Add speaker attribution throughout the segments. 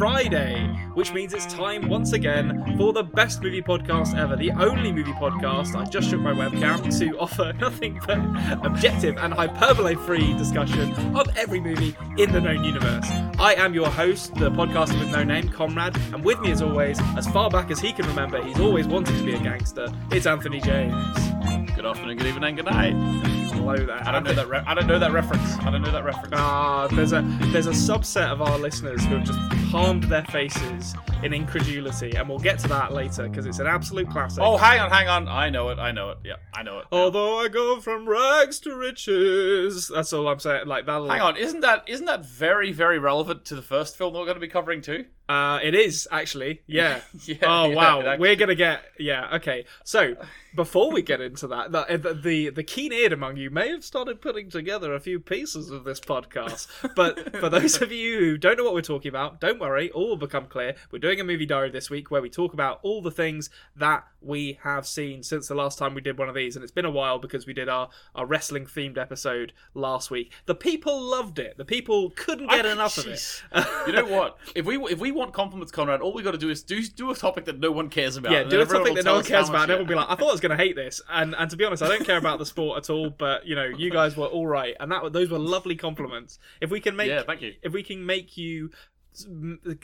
Speaker 1: Friday, which means it's time once again for the best movie podcast ever, the only movie podcast. I just shook my webcam to offer nothing but objective and hyperbole free discussion of every movie in the known universe. I am your host, the podcaster with no name, Konrad, and with me as always, as far back as he can remember, he's always wanted to be a gangster. It's Anthony James.
Speaker 2: Good afternoon, good evening, good night. I don't know that. Re- I don't know that reference. I don't know that reference.
Speaker 1: Ah, there's a there's a subset of our listeners who have just palmed their faces in incredulity, and we'll get to that later because it's an absolute classic.
Speaker 2: oh, hang on, hang on. I know it. I know it. Yeah, I know it. Yeah.
Speaker 1: Although I go from rags to riches, that's all I'm saying. Like that.
Speaker 2: Hang on, isn't that isn't that very very relevant to the first film that we're going to be covering too?
Speaker 1: Uh, it is actually. Yeah.
Speaker 2: Yeah,
Speaker 1: oh
Speaker 2: yeah,
Speaker 1: wow,
Speaker 2: actually-
Speaker 1: we're gonna get yeah. Okay, so before we get into that, the the, the, the keen-eared among you may have started putting together a few pieces of this podcast. But for those of you who don't know what we're talking about, don't worry, all will become clear. We're doing a movie diary this week where we talk about all the things that we have seen since the last time we did one of these, and it's been a while because we did our our wrestling themed episode last week. The people loved it. The people couldn't get
Speaker 2: I-
Speaker 1: enough of it.
Speaker 2: You know what? If we if we want compliments, Konrad, all we got to do is do do a topic that no one cares about.
Speaker 1: Yeah, do a topic that no one cares about. And everyone will be like, I thought I was going to hate this. And and to be honest, I don't care about the sport at all. But you know, you guys were all right, and that those were lovely compliments. If we can make,
Speaker 2: Yeah, thank you.
Speaker 1: if we can make you.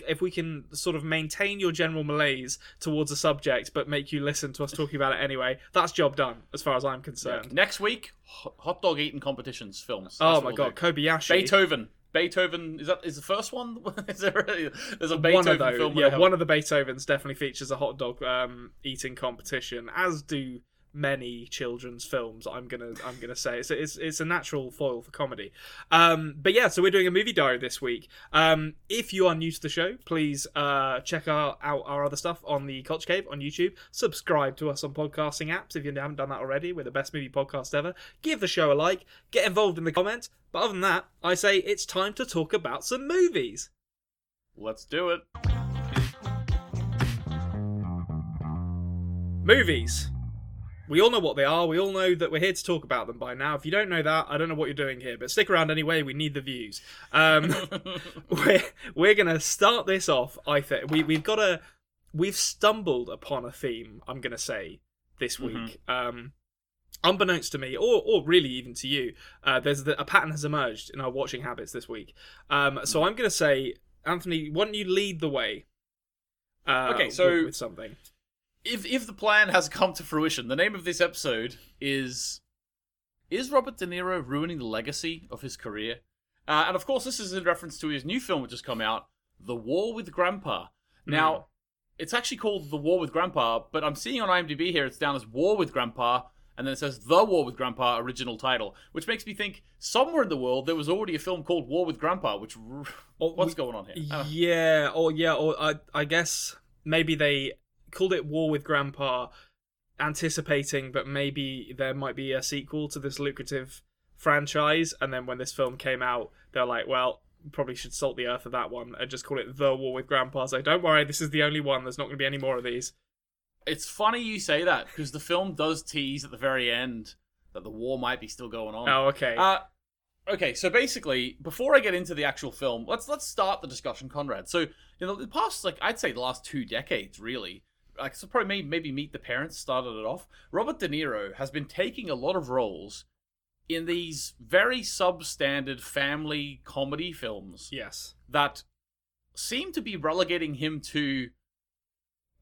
Speaker 1: If we can sort of maintain your general malaise towards a subject, but make you listen to us talking about it anyway, that's job done, as far as I'm concerned.
Speaker 2: Next week, hot dog eating competitions films.
Speaker 1: oh
Speaker 2: That's
Speaker 1: my god,
Speaker 2: we'll do.
Speaker 1: Kobayashi,
Speaker 2: Beethoven. Beethoven is that is the first one? is there a, there's a Beethoven
Speaker 1: one of those,
Speaker 2: film?
Speaker 1: yeah, one of the Beethovens definitely features a hot dog um, eating competition, as do many children's films. I'm gonna I'm gonna say it's it's, it's a natural foil for comedy. Um, but yeah, so we're doing a movie diary this week. Um, if you are new to the show, please uh, check our, out our other stuff on the Culture Cave on YouTube. Subscribe to us on podcasting apps if you haven't done that already. We're the best movie podcast ever. Give the show a like. Get involved in the comments. But other than that, I say it's time to talk about some movies.
Speaker 2: Let's do it.
Speaker 1: Movies. We all know what they are. We all know that we're here to talk about them by now. If you don't know that, I don't know what you're doing here, but stick around anyway. We need the views. Um, we're we're gonna start this off. I think we we've got a we've stumbled upon a theme. I'm gonna say this week. Um, unbeknownst to me, or or really even to you, uh, there's the, a pattern has emerged in our watching habits this week. Um, so I'm gonna say, Anthony, why don't you lead the way? Uh,
Speaker 2: Okay, so-
Speaker 1: with, with something.
Speaker 2: If if the plan has come to fruition, the name of this episode is is Robert De Niro ruining the legacy of his career? Uh, and of course, this is in reference to his new film which has come out, The War with Grandpa. Now, it's actually called The War with Grandpa, but I'm seeing on IMDb here it's down as War with Grandpa, and then it says The War with Grandpa original title, which makes me think somewhere in the world there was already a film called War with Grandpa. Which
Speaker 1: Oh,
Speaker 2: what's
Speaker 1: we-
Speaker 2: going on here? Uh,
Speaker 1: Yeah, or yeah, or I, I guess maybe they called it War with Grandpa, anticipating that maybe there might be a sequel to this lucrative franchise, and then when this film came out, they're like, well, probably should salt the earth of that one and just call it The War with Grandpa. So don't worry, this is the only one. There's not going to be any more of these.
Speaker 2: It's funny you say that because the film does tease at the very end that the war might be still going on.
Speaker 1: Oh, okay.
Speaker 2: Uh, okay, so basically, before I get into the actual film, let's let's start the discussion, Konrad. So, you know, the past, like I'd say, the last two decades, really, like so probably maybe, maybe Meet the Parents started it off. Robert De Niro has been taking a lot of roles in these very substandard family comedy films
Speaker 1: yes.
Speaker 2: that seem to be relegating him to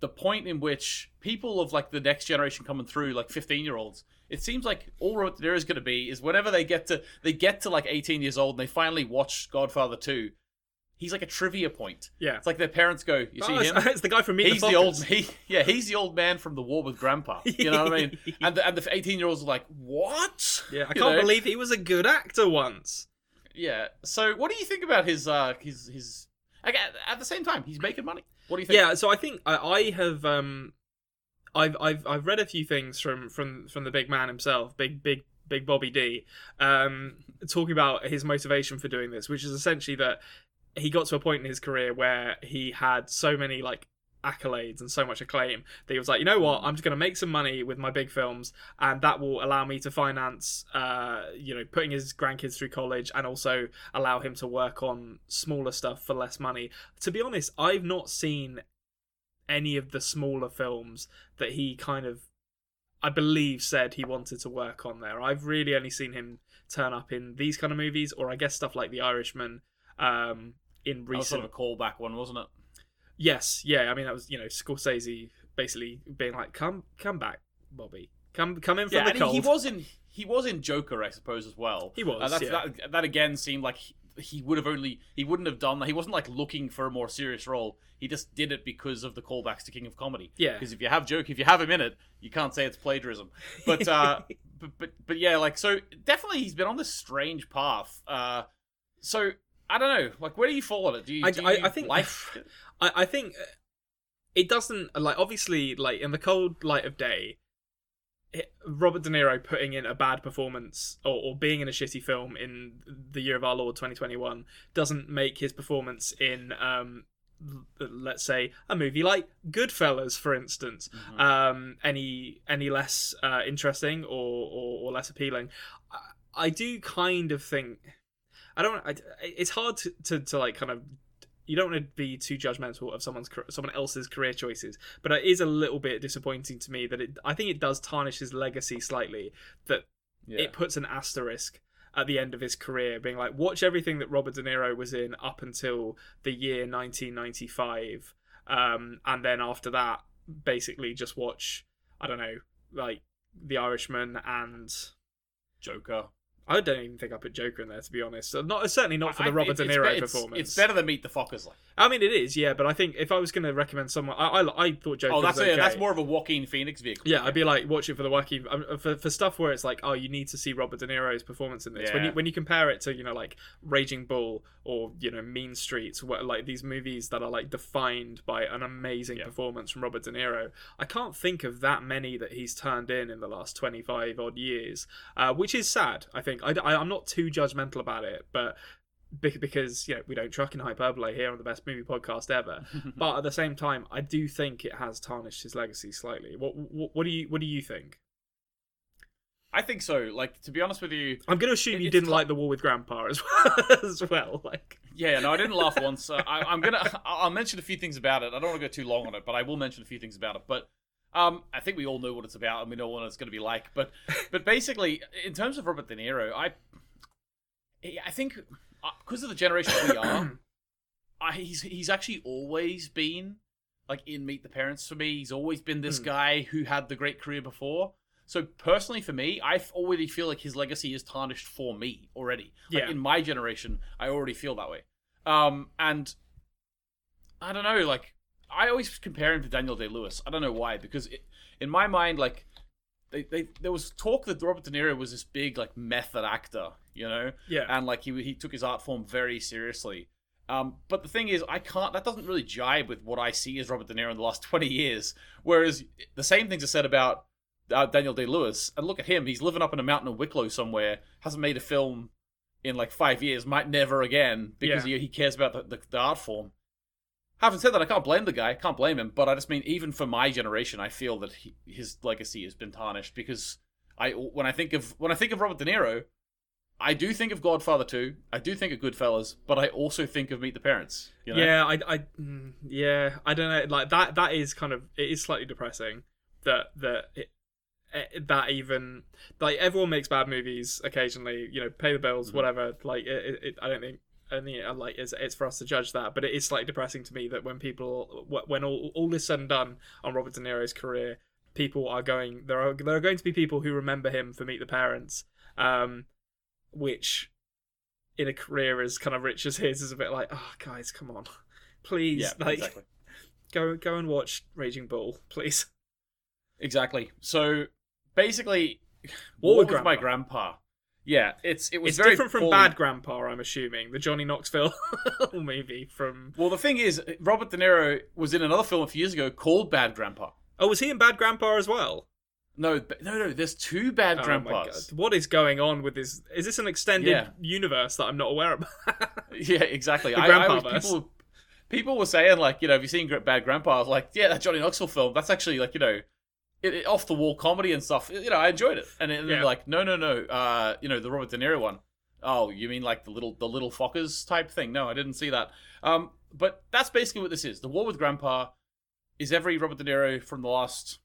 Speaker 2: the point in which people of like the next generation coming through, like fifteen year olds, it seems like all Robert De Niro is going to be is whenever they get to they get to like eighteen years old and they finally watch Godfather two, he's like a trivia point.
Speaker 1: Yeah.
Speaker 2: It's like their parents go, "You see
Speaker 1: Oh,
Speaker 2: him?
Speaker 1: it's, it's the guy from Meet
Speaker 2: He's
Speaker 1: the,
Speaker 2: the old he yeah he's the old man from the War with Grandpa. You know what I mean? And the, and the eighteen year olds are like, what?
Speaker 1: Yeah, I
Speaker 2: You
Speaker 1: can't
Speaker 2: know?
Speaker 1: believe he was a good actor once.
Speaker 2: Yeah. So, what do you think about his uh his his? At the same time, he's making money. What do you think?
Speaker 1: Yeah, so I think I, I have um, I've I've I've read a few things from from from the big man himself, big big big Bobby D, um, talking about his motivation for doing this, which is essentially that he got to a point in his career where he had so many like accolades and so much acclaim that he was like, you know what, I'm just going to make some money with my big films, and that will allow me to finance, uh, you know, putting his grandkids through college, and also allow him to work on smaller stuff for less money. To be honest, I've not seen any of the smaller films that he kind of, I believe, said he wanted to work on there. I've really only seen him turn up in these kind of movies, or I guess stuff like The Irishman. Um, in
Speaker 2: That was
Speaker 1: recent
Speaker 2: sort of a callback one, wasn't it?
Speaker 1: Yes, yeah. I mean, that was you know Scorsese basically being like, "Come, come back, Bobby. Come, come in from
Speaker 2: Yeah,
Speaker 1: the
Speaker 2: and
Speaker 1: cold."
Speaker 2: he, he was in he was in Joker, I suppose, as well.
Speaker 1: He was,
Speaker 2: Uh,
Speaker 1: yeah.
Speaker 2: that, that again seemed like he, he would have only he wouldn't have done that. He wasn't like looking for a more serious role. He just did it because of the callbacks to King of Comedy.
Speaker 1: Yeah.
Speaker 2: Because if you have joke, if you have him in it, you can't say it's plagiarism. But uh, but, but but yeah, like so definitely he's been on this strange path. Uh, so I don't know, like where do you fall on it? Do you,
Speaker 1: I-
Speaker 2: do you
Speaker 1: I think-
Speaker 2: like?
Speaker 1: I, I think it doesn't like obviously like in the cold light of day. it- Robert De Niro putting in a bad performance or, or being in a shitty film in the year of our Lord 2021 doesn't make his performance in um l- let's say a movie like Goodfellas for instance
Speaker 2: Mhm.
Speaker 1: um any any less uh, interesting or, or or less appealing I, I do kind of think I don't I, it's hard to, to to like kind of you don't want to be too judgmental of someone's someone else's career choices, but it is a little bit disappointing to me that it. I think it does tarnish his legacy slightly. That
Speaker 2: yeah.
Speaker 1: it puts an asterisk at the end of his career, being like, watch everything that Robert De Niro was in up until the year 1995, um, and then after that, basically just watch. I don't know, like The Irishman and
Speaker 2: Joker.
Speaker 1: I don't even think I put Joker in there to be honest. So Not certainly not for the
Speaker 2: I-
Speaker 1: Robert
Speaker 2: it's-
Speaker 1: De Niro
Speaker 2: it's-
Speaker 1: performance.
Speaker 2: It's better than Meet the Fockers. Like.
Speaker 1: I mean, it is, yeah. But I think if I was going to recommend someone, I, I, I thought Joker
Speaker 2: Oh, that's
Speaker 1: was okay.
Speaker 2: That's more of a Joaquin Phoenix vehicle.
Speaker 1: Yeah, I'd be like, watch it for the wacky um, for for stuff where it's like, oh, you need to see Robert De Niro's performance in this. When you when you compare it to you know like Raging Bull or you know Mean Streets, where, like these movies that are like defined by an amazing
Speaker 2: Yeah.
Speaker 1: performance from Robert De Niro, I can't think of that many that he's turned in in the last twenty five odd years, uh, which is sad. I think I, I I'm not too judgmental about it, but. Bec- Because you know we don't truck in hyperbole here on the best movie podcast ever, but at the same time, I do think it has tarnished his legacy slightly. What what, what do you what do you think?
Speaker 2: I think so. Like to be honest with you,
Speaker 1: I'm going to assume you didn't
Speaker 2: ti-
Speaker 1: like the War with Grandpa as well. as well. Like,
Speaker 2: yeah, no, I didn't laugh once. Uh, I, I'm gonna, I'll mention a few things about it. I don't want to go too long on it, but I will mention a few things about it. But um, I think we all know what it's about, and we know what it's going to be like. But, but basically, in terms of Robert De Niro, I, I think because of the generation we are, I, he's he's actually always been like in Meet the Parents for me. He's always been this
Speaker 1: Hmm.
Speaker 2: guy who had the great career before. So personally, for me, I already feel like his legacy is tarnished for me already. Like
Speaker 1: Yeah.
Speaker 2: in my generation, I already feel that way. Um, and I don't know, like I always compare him to Daniel Day Lewis. I don't know why, because it, in my mind, like they, they there was talk that Robert De Niro was this big like method actor, you know,
Speaker 1: yeah,
Speaker 2: and like he he took his art form very seriously. Um, but the thing is, I can't. That doesn't really jibe with what I see as Robert De Niro in the last twenty years. Whereas the same things are said about uh, Daniel Day Lewis, and look at him. He's living up in a mountain in Wicklow somewhere. Hasn't made a film in like five years. Might never again because he, he cares about the, the, the art form. Having said that, I can't blame the guy. I can't blame him. But I just mean, even for my generation, I feel that he, his legacy has been tarnished because I when I think of when I think of Robert De Niro, I do think of Godfather 2. I do think of Goodfellas, but I also think of Meet the Parents. You know?
Speaker 1: yeah. I, I, mm, yeah. I don't know. Like that. That is kind of. It is slightly depressing that that it, eh, that even like everyone makes bad movies occasionally. You know, pay the bills,
Speaker 2: Mhm.
Speaker 1: whatever. Like it, it, it, I don't think. I think it, like it's, it's for us to judge that, but it is slightly depressing to me that when people, when all all is said and done on Robert De Niro's career, people are going. There are there are going to be people who remember him for Meet the Parents, um, which in a career as kind of rich as his is a bit like, oh guys, come on, please,
Speaker 2: Yeah,
Speaker 1: like
Speaker 2: exactly.
Speaker 1: go go and watch Raging Bull, please.
Speaker 2: Exactly. So basically,
Speaker 1: War
Speaker 2: what
Speaker 1: with
Speaker 2: was my grandpa? Yeah, it's it was
Speaker 1: It's
Speaker 2: very
Speaker 1: different from
Speaker 2: poorly-
Speaker 1: Bad Grandpa, I'm assuming, the Johnny Knoxville movie from.
Speaker 2: Well, the thing is, Robert De Niro was in another film a few years ago called Bad Grandpa.
Speaker 1: Oh, was he in Bad Grandpa as well?
Speaker 2: No, no, no. There's two Bad
Speaker 1: Oh
Speaker 2: Grandpas.
Speaker 1: what is going on with this? Is this an extended
Speaker 2: Yeah.
Speaker 1: universe that I'm not aware of?
Speaker 2: Yeah, exactly.
Speaker 1: The
Speaker 2: I, I
Speaker 1: Grandpa verse.
Speaker 2: people people were saying like, you know, have you seen Bad Grandpa? I was like, yeah, that Johnny Knoxville film. That's actually like, you know, it, it- off the wall comedy and stuff. You know, I enjoyed it. And then
Speaker 1: Yeah.
Speaker 2: they're like, no, no, no. Uh, you know, the Robert De Niro one. Oh, you mean like the little the little Fockers type thing? No, I didn't see that. Um, but that's basically what this is. The War with Grandpa is every Robert De Niro from the last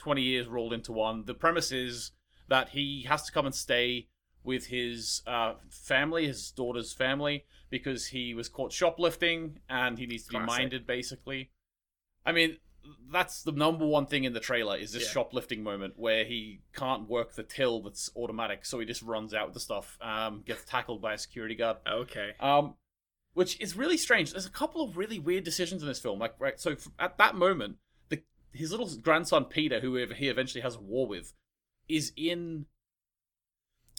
Speaker 2: twenty years rolled into one. The premise is that he has to come and stay with his uh, family, his daughter's family, because he was caught shoplifting and he needs to be minded, basically. I mean, that's the number one thing in the trailer is this
Speaker 1: Yeah.
Speaker 2: shoplifting moment where he can't work the till that's automatic, so he just runs out with the stuff, um, gets tackled by a security guard.
Speaker 1: Okay.
Speaker 2: Um, which is really strange. There's a couple of really weird decisions in this film. Like, right, so f- at that moment, his little grandson Peter, who he eventually has a war with, is in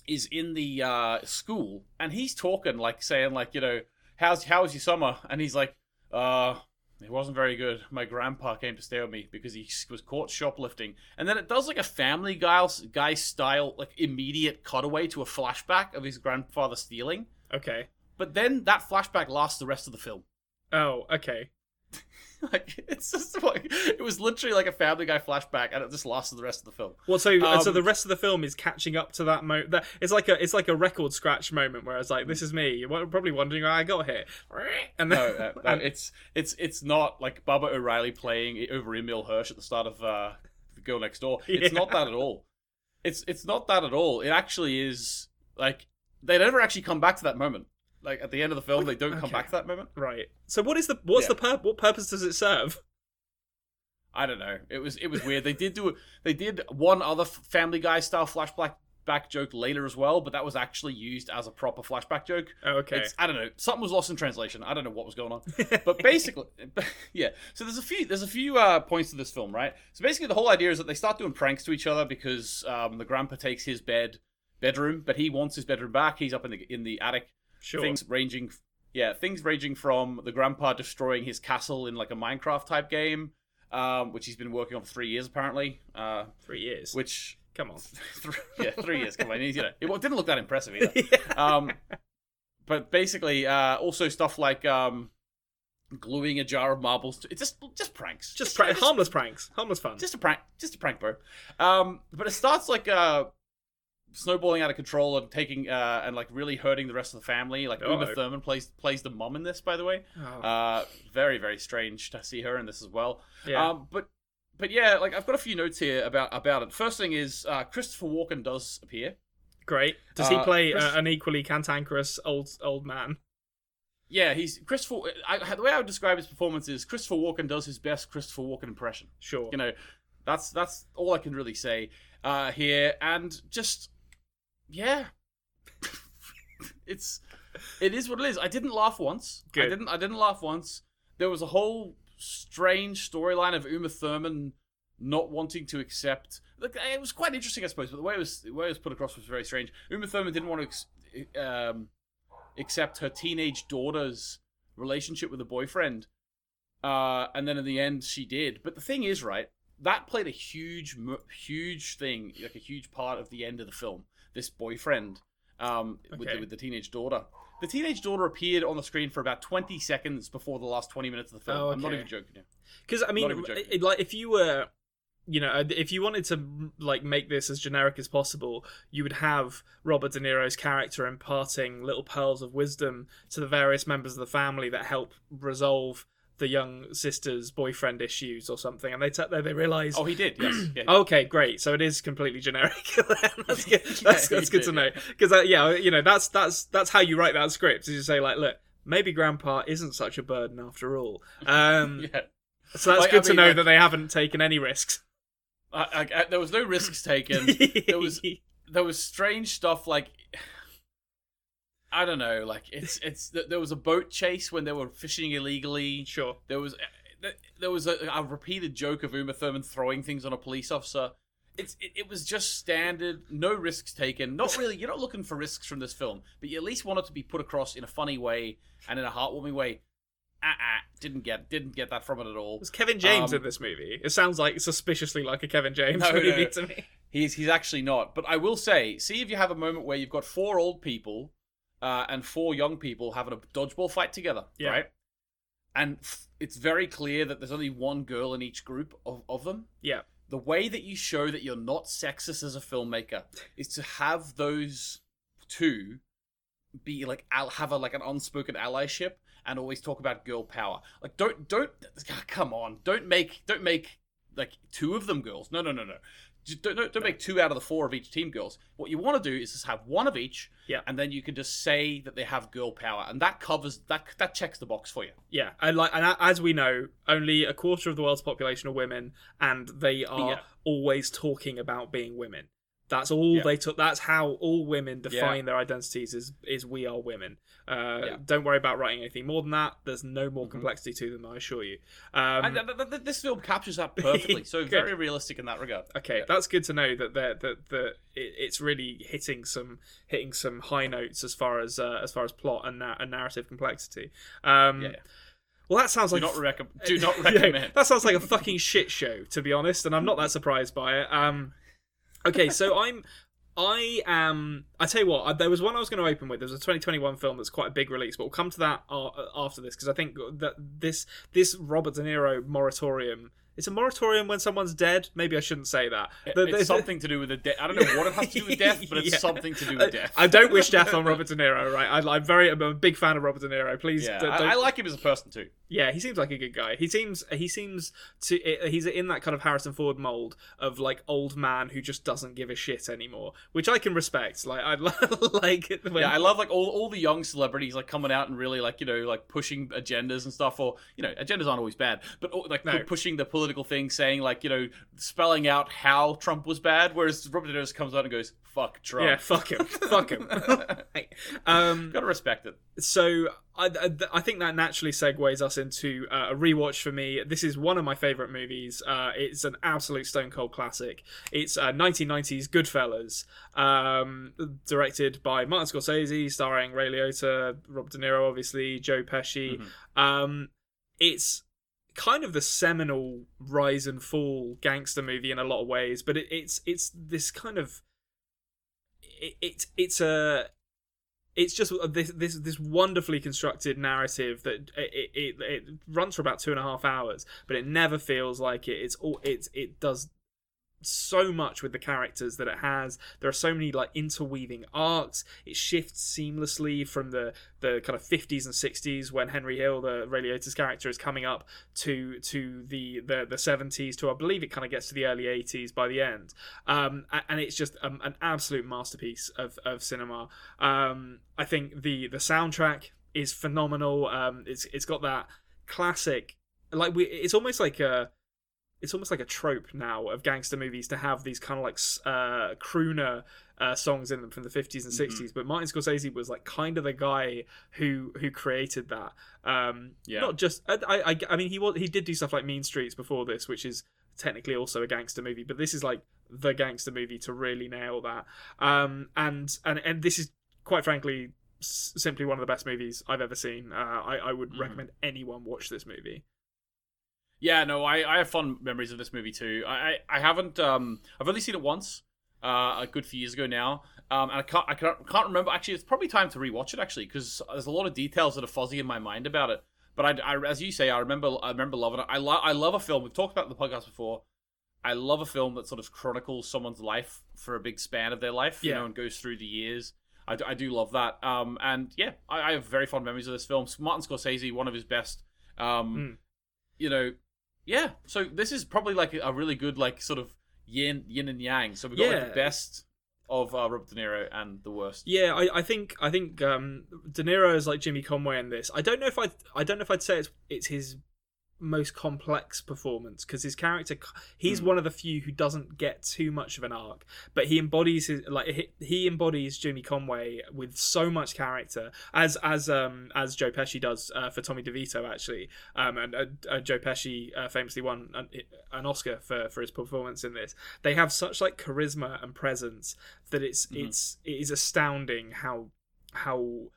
Speaker 2: is in the uh, school, and he's talking like saying like, you know, how's how's your summer? And he's like, uh. It wasn't very good. My grandpa came to stay with me because he was caught shoplifting. And then it does like a Family Guy, guy style, like immediate cutaway to a flashback of his grandfather stealing.
Speaker 1: Okay.
Speaker 2: But then that flashback lasts the rest of the film.
Speaker 1: Oh, okay.
Speaker 2: Like it's just like it was literally like a Family Guy flashback, and it just lasted the rest of the film.
Speaker 1: Well, so so
Speaker 2: Um,
Speaker 1: the rest of the film is catching up to that moment. That it's like a it's like a record scratch moment where it's like, "This is me." You're probably wondering how I got here, and then
Speaker 2: No, no, no,
Speaker 1: and-
Speaker 2: it's it's it's not like Baba O'Riley playing over Emile Hirsch at the start of uh, The Girl Next Door. It's
Speaker 1: Yeah.
Speaker 2: not that at all. It's it's not that at all. It actually is like they never actually come back to that moment. Like at the end of the film, they don't come back to that moment.
Speaker 1: right. So what is the what's
Speaker 2: Yeah.
Speaker 1: the what purpose does it serve?
Speaker 2: I don't know. It was it was weird. They did do they did one other Family Guy style flashback back joke later as well, but that was actually used as a proper flashback joke.
Speaker 1: Oh, okay.
Speaker 2: It's, I don't know. Something was lost in translation. I don't know what was going on. But basically, yeah. So there's a few there's a few uh, points to this film, right? So basically, the whole idea is that they start doing pranks to each other because um, the grandpa takes his bed bedroom, but he wants his bedroom back. He's up in the in the attic.
Speaker 1: Sure.
Speaker 2: Things ranging, yeah, things ranging from the grandpa destroying his castle in like a Minecraft type game, um, which he's been working on for three years apparently. Uh,
Speaker 1: Three years.
Speaker 2: which
Speaker 1: Come on.
Speaker 2: three, yeah, three years. Come on, you know, it didn't look that impressive either. Um, but basically, uh, also stuff like um, gluing a jar of marbles. To, it's just just pranks.
Speaker 1: just pra-
Speaker 2: know,
Speaker 1: harmless pranks. Harmless fun.
Speaker 2: just a prank, just a prank, bro. Um, but it starts like uh, snowballing out of control and taking uh, and like really hurting the rest of the family. Like Uma
Speaker 1: Uh-oh.
Speaker 2: Thurman plays plays the mom in this, by the way.
Speaker 1: Oh,
Speaker 2: Uh, very very strange to see her in this as well.
Speaker 1: yeah.
Speaker 2: Um, but but yeah, like I've got a few notes here about about it. First thing is uh, Christopher Walken does appear.
Speaker 1: Great. Does he
Speaker 2: uh,
Speaker 1: play
Speaker 2: Chris-
Speaker 1: uh, an equally cantankerous old old man?
Speaker 2: Yeah, he's Christopher. I, the way I would describe his performance is Christopher Walken does his best Christopher Walken impression.
Speaker 1: Sure.
Speaker 2: You know, that's that's all I can really say uh, here, and just yeah, it's it is what it is. I didn't laugh once. I didn't. I didn't laugh once. There was a whole strange storyline of Uma Thurman not wanting to accept. Look, it was quite interesting, I suppose, but the way it was the way it was put across was very strange. Uma Thurman didn't want to ex- um, accept her teenage daughter's relationship with a boyfriend, uh, and then in the end she did. But the thing is, right, that played a huge, huge thing, like a huge part of the end of the film. This boyfriend um, with, the, with the teenage daughter. The teenage daughter appeared on the screen for about twenty seconds before the last twenty minutes of the film.
Speaker 1: Oh,
Speaker 2: I'm not even joking.
Speaker 1: Because I mean,
Speaker 2: Not even joking.
Speaker 1: it- like if you were, you know, if you wanted to like make this as generic as possible, you would have Robert De Niro's character imparting little pearls of wisdom to the various members of the family that help resolve the young sister's boyfriend issues or something, and they t- they realize.
Speaker 2: Oh, he did. Yes. Yeah.
Speaker 1: Okay, great. So it is completely generic. that's good. That's,
Speaker 2: Yeah,
Speaker 1: that's good
Speaker 2: did,
Speaker 1: to know.
Speaker 2: yeah.
Speaker 1: Because uh, yeah, you know that's that's that's how you write that script. Is you say like, look, maybe Grandpa isn't such a burden after all. Um,
Speaker 2: yeah.
Speaker 1: so that's
Speaker 2: Like, I
Speaker 1: good to know
Speaker 2: like-
Speaker 1: that they haven't taken any risks.
Speaker 2: I, I, I- there was no risks taken. there was there was strange stuff like I don't know, like it's it's there was a boat chase when they were fishing illegally.
Speaker 1: sure.
Speaker 2: There was there was a, a repeated joke of Uma Thurman throwing things on a police officer. It's it, it was just standard, no risks taken. Not really. You're not looking for risks from this film, but you at least want it to be put across in a funny way and in a heartwarming way. Ah, uh didn't get didn't get that from it at all.
Speaker 1: Was Kevin James
Speaker 2: Um,
Speaker 1: in this movie? It sounds like suspiciously like a Kevin James
Speaker 2: no,
Speaker 1: movie
Speaker 2: no.
Speaker 1: to me.
Speaker 2: He's he's actually not. But I will say, see if you have a moment where you've got four old people uh, and four young people having a dodgeball fight together,
Speaker 1: Yeah.
Speaker 2: right? and f- it's very clear that there's only one girl in each group of, of them.
Speaker 1: Yeah.
Speaker 2: The way that you show that you're not sexist as a filmmaker is to have those two be like al- have a like an unspoken allyship and always talk about girl power. Like don't don't come on, don't make don't make like two of them girls. No no no no. Just don't, don't, don't make two out of the four of each team girls. What you want to do is just have one of each,
Speaker 1: Yeah.
Speaker 2: and then you can just say that they have girl power, and that covers that that checks the box for you.
Speaker 1: Yeah, and like, and as we know, only a quarter of the world's population are women, and they are
Speaker 2: Yeah.
Speaker 1: always talking about being women. That's all
Speaker 2: Yeah.
Speaker 1: they took. That's how all women define
Speaker 2: Yeah.
Speaker 1: their identities: is is we are women. Uh,
Speaker 2: Yeah.
Speaker 1: Don't worry about writing anything more than that. There's no more
Speaker 2: Mhm.
Speaker 1: complexity to them. I assure you. Um,
Speaker 2: and th- th- th- this film captures that perfectly. So very realistic in that regard.
Speaker 1: Okay, that's good to know that that that, that it, it's really hitting some hitting some high notes as far as uh, as far as plot and, na- and narrative complexity. Um,
Speaker 2: Yeah.
Speaker 1: Well, that sounds
Speaker 2: Do
Speaker 1: like
Speaker 2: not recom- do not
Speaker 1: Yeah,
Speaker 2: recommend.
Speaker 1: that sounds like a fucking shit show, to be honest, and I'm not that surprised by it. Um, okay, so I'm. I am. I tell you what. There was one I was going to open with. There's a 2021 film that's quite a big release, but we'll come to that after this because I think that this this Robert De Niro moratorium. It's a moratorium when someone's dead. Maybe I shouldn't say that. The- the-
Speaker 2: it's something to do with the death. I don't know what it has to do with death, but it's
Speaker 1: Yeah.
Speaker 2: something to do with uh, death.
Speaker 1: I don't wish death on Robert De Niro. Right? I, I'm very. I'm a big fan of Robert De Niro. Please,
Speaker 2: yeah,
Speaker 1: don't,
Speaker 2: I, I like him as a person too.
Speaker 1: Yeah, he seems like a good guy. He seems he seems to he's in that kind of Harrison Ford mold of like old man who just doesn't give a shit anymore, which I can respect. Like I like it when
Speaker 2: Yeah, I love like all, all the young celebrities like coming out and really like you know like pushing agendas and stuff. Or you know agendas aren't always bad, but like
Speaker 1: No.
Speaker 2: pushing the political thing, saying like you know spelling out how Trump was bad. Whereas Robert De Niro comes out and goes fuck Trump.
Speaker 1: yeah, fuck him, fuck him. um,
Speaker 2: Gotta respect it.
Speaker 1: so I, I, I think that naturally segues us into uh, a rewatch for me. This is one of my favorite movies. Uh, it's an absolute stone cold classic. It's uh, 1990s Goodfellas, um, directed by Martin Scorsese, starring Ray Liotta, Rob De Niro, obviously, Joe Pesci.
Speaker 2: Mhm.
Speaker 1: Um, it's kind of the seminal rise and fall gangster movie in a lot of ways, but it, it's it's this kind of it, it it's a it's just uh, this this this wonderfully constructed narrative that it, it it runs for about two and a half hours, but it never feels like it. It's all it it does so much with the characters that it has. There are so many like interweaving arcs. It shifts seamlessly from the the kind of 50s and 60s when Henry Hill, the Ray Liotta's character, is coming up to to the the, the 70s to I believe it kind of gets to the early 80s by the end. Um, and it's just um, an absolute masterpiece of of cinema. Um, I think the the soundtrack is phenomenal. Um, it's it's got that classic like we it's almost like a it's almost like a trope now of gangster movies to have these kind of like uh, crooner uh, songs in them from the 50s and 60s. But Martin Scorsese was like kind of the guy who who created that. Um,
Speaker 2: Yeah.
Speaker 1: Not just I, I I mean he was he did do stuff like Mean Streets before this, which is technically also a gangster movie, but this is like the gangster movie to really nail that. Um, and and and this is quite frankly s- simply one of the best movies I've ever seen. Uh, I I would
Speaker 2: Mhm.
Speaker 1: recommend anyone watch this movie.
Speaker 2: Yeah, no, I, I have fond memories of this movie too. I, I, I haven't um I've only seen it once, uh, a good few years ago now. Um, and I can't I can't, can't remember. Actually, it's probably time to rewatch it actually because there's a lot of details that are fuzzy in my mind about it. But I, I as you say, I remember I remember loving it. I lo- I love a film. We've talked about it in the podcast before. I love a film that sort of chronicles someone's life for a big span of their life,
Speaker 1: yeah.
Speaker 2: you know, and goes through the years. I, do- I do love that. Um, and yeah, I, I have very fond memories of this film. Martin Scorsese, one of his best. Um,
Speaker 1: Mm.
Speaker 2: you know, yeah. So this is probably like a really good like sort of yin yin and yang. So we've got like
Speaker 1: Yeah.
Speaker 2: the best of uh, Robert De Niro and the worst.
Speaker 1: Yeah, I, I think I think um, De Niro is like Jimmy Conway in this. I don't know if I I don't know if I'd say it's it's his most complex performance because his character he's
Speaker 2: Hmm.
Speaker 1: one of the few who doesn't get too much of an arc but he embodies his like he, he embodies Jimmy Conway with so much character as as um as Joe Pesci does uh, for Tommy DeVito actually um and uh, uh, Joe Pesci uh, famously won an, an Oscar for for his performance in this they have such like charisma and presence that it's
Speaker 2: Mhm.
Speaker 1: it's it is astounding how how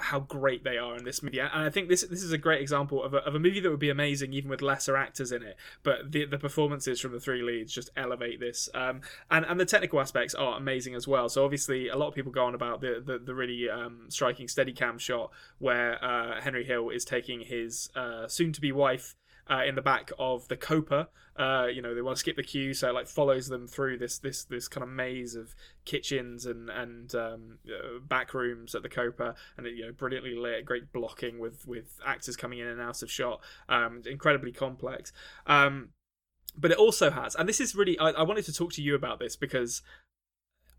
Speaker 1: how great they are in this movie, and I think this this is a great example of a, of a movie that would be amazing even with lesser actors in it. But the the performances from the three leads just elevate this, um, and and the technical aspects are amazing as well. So obviously, a lot of people go on about the the, the really um, striking Steadicam shot where uh, Henry Hill is taking his uh, soon to be wife uh, in the back of the Copa. Uh, you know, they want to skip the queue, so it, like follows them through this this this kind of maze of kitchens and and um, uh, back rooms at the Copa, and you know, brilliantly lit, great blocking with with actors coming in and out of shot, um, incredibly complex. Um, but it also has, and this is really, I, I wanted to talk to you about this because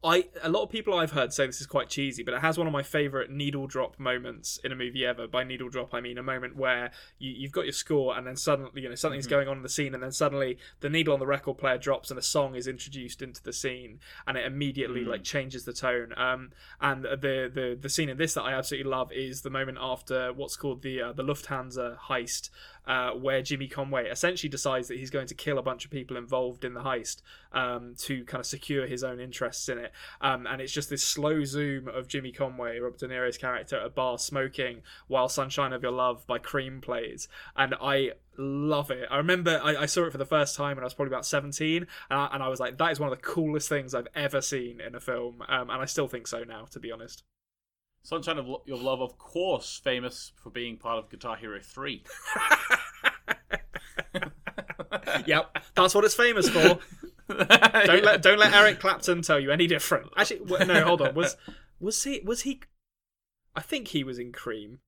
Speaker 1: I a lot of people I've heard say this is quite cheesy, but it has one of my favorite needle drop moments in a movie ever. By needle drop, I mean a moment where you, you've got your score, and then suddenly you know something's
Speaker 2: Mhm.
Speaker 1: going on in the scene, and then suddenly the needle on the record player drops, and a song is introduced into the scene, and it immediately
Speaker 2: Mm.
Speaker 1: like changes the tone. Um, and the the the scene in this that I absolutely love is the moment after what's called the uh, the Lufthansa heist, uh, where Jimmy Conway essentially decides that he's going to kill a bunch of people involved in the heist um, to kind of secure his own interests in it. Um, and it's just this slow zoom of Jimmy Conway, Robert De Niro's character, at a bar smoking while "Sunshine of Your Love" by Cream plays, and I love it. I remember I, I saw it for the first time when I was probably about seventeen, and I, and I was like, that is one of the coolest things I've ever seen in a film, um, and I still think so now, to be honest.
Speaker 2: Sunshine of Your Love, of course, famous for being part of Guitar Hero 3.
Speaker 1: yep, that's what it's famous for. Don't let don't let Eric Clapton tell you any different. Actually, no, hold on. Was was he was he? I think he was in Cream.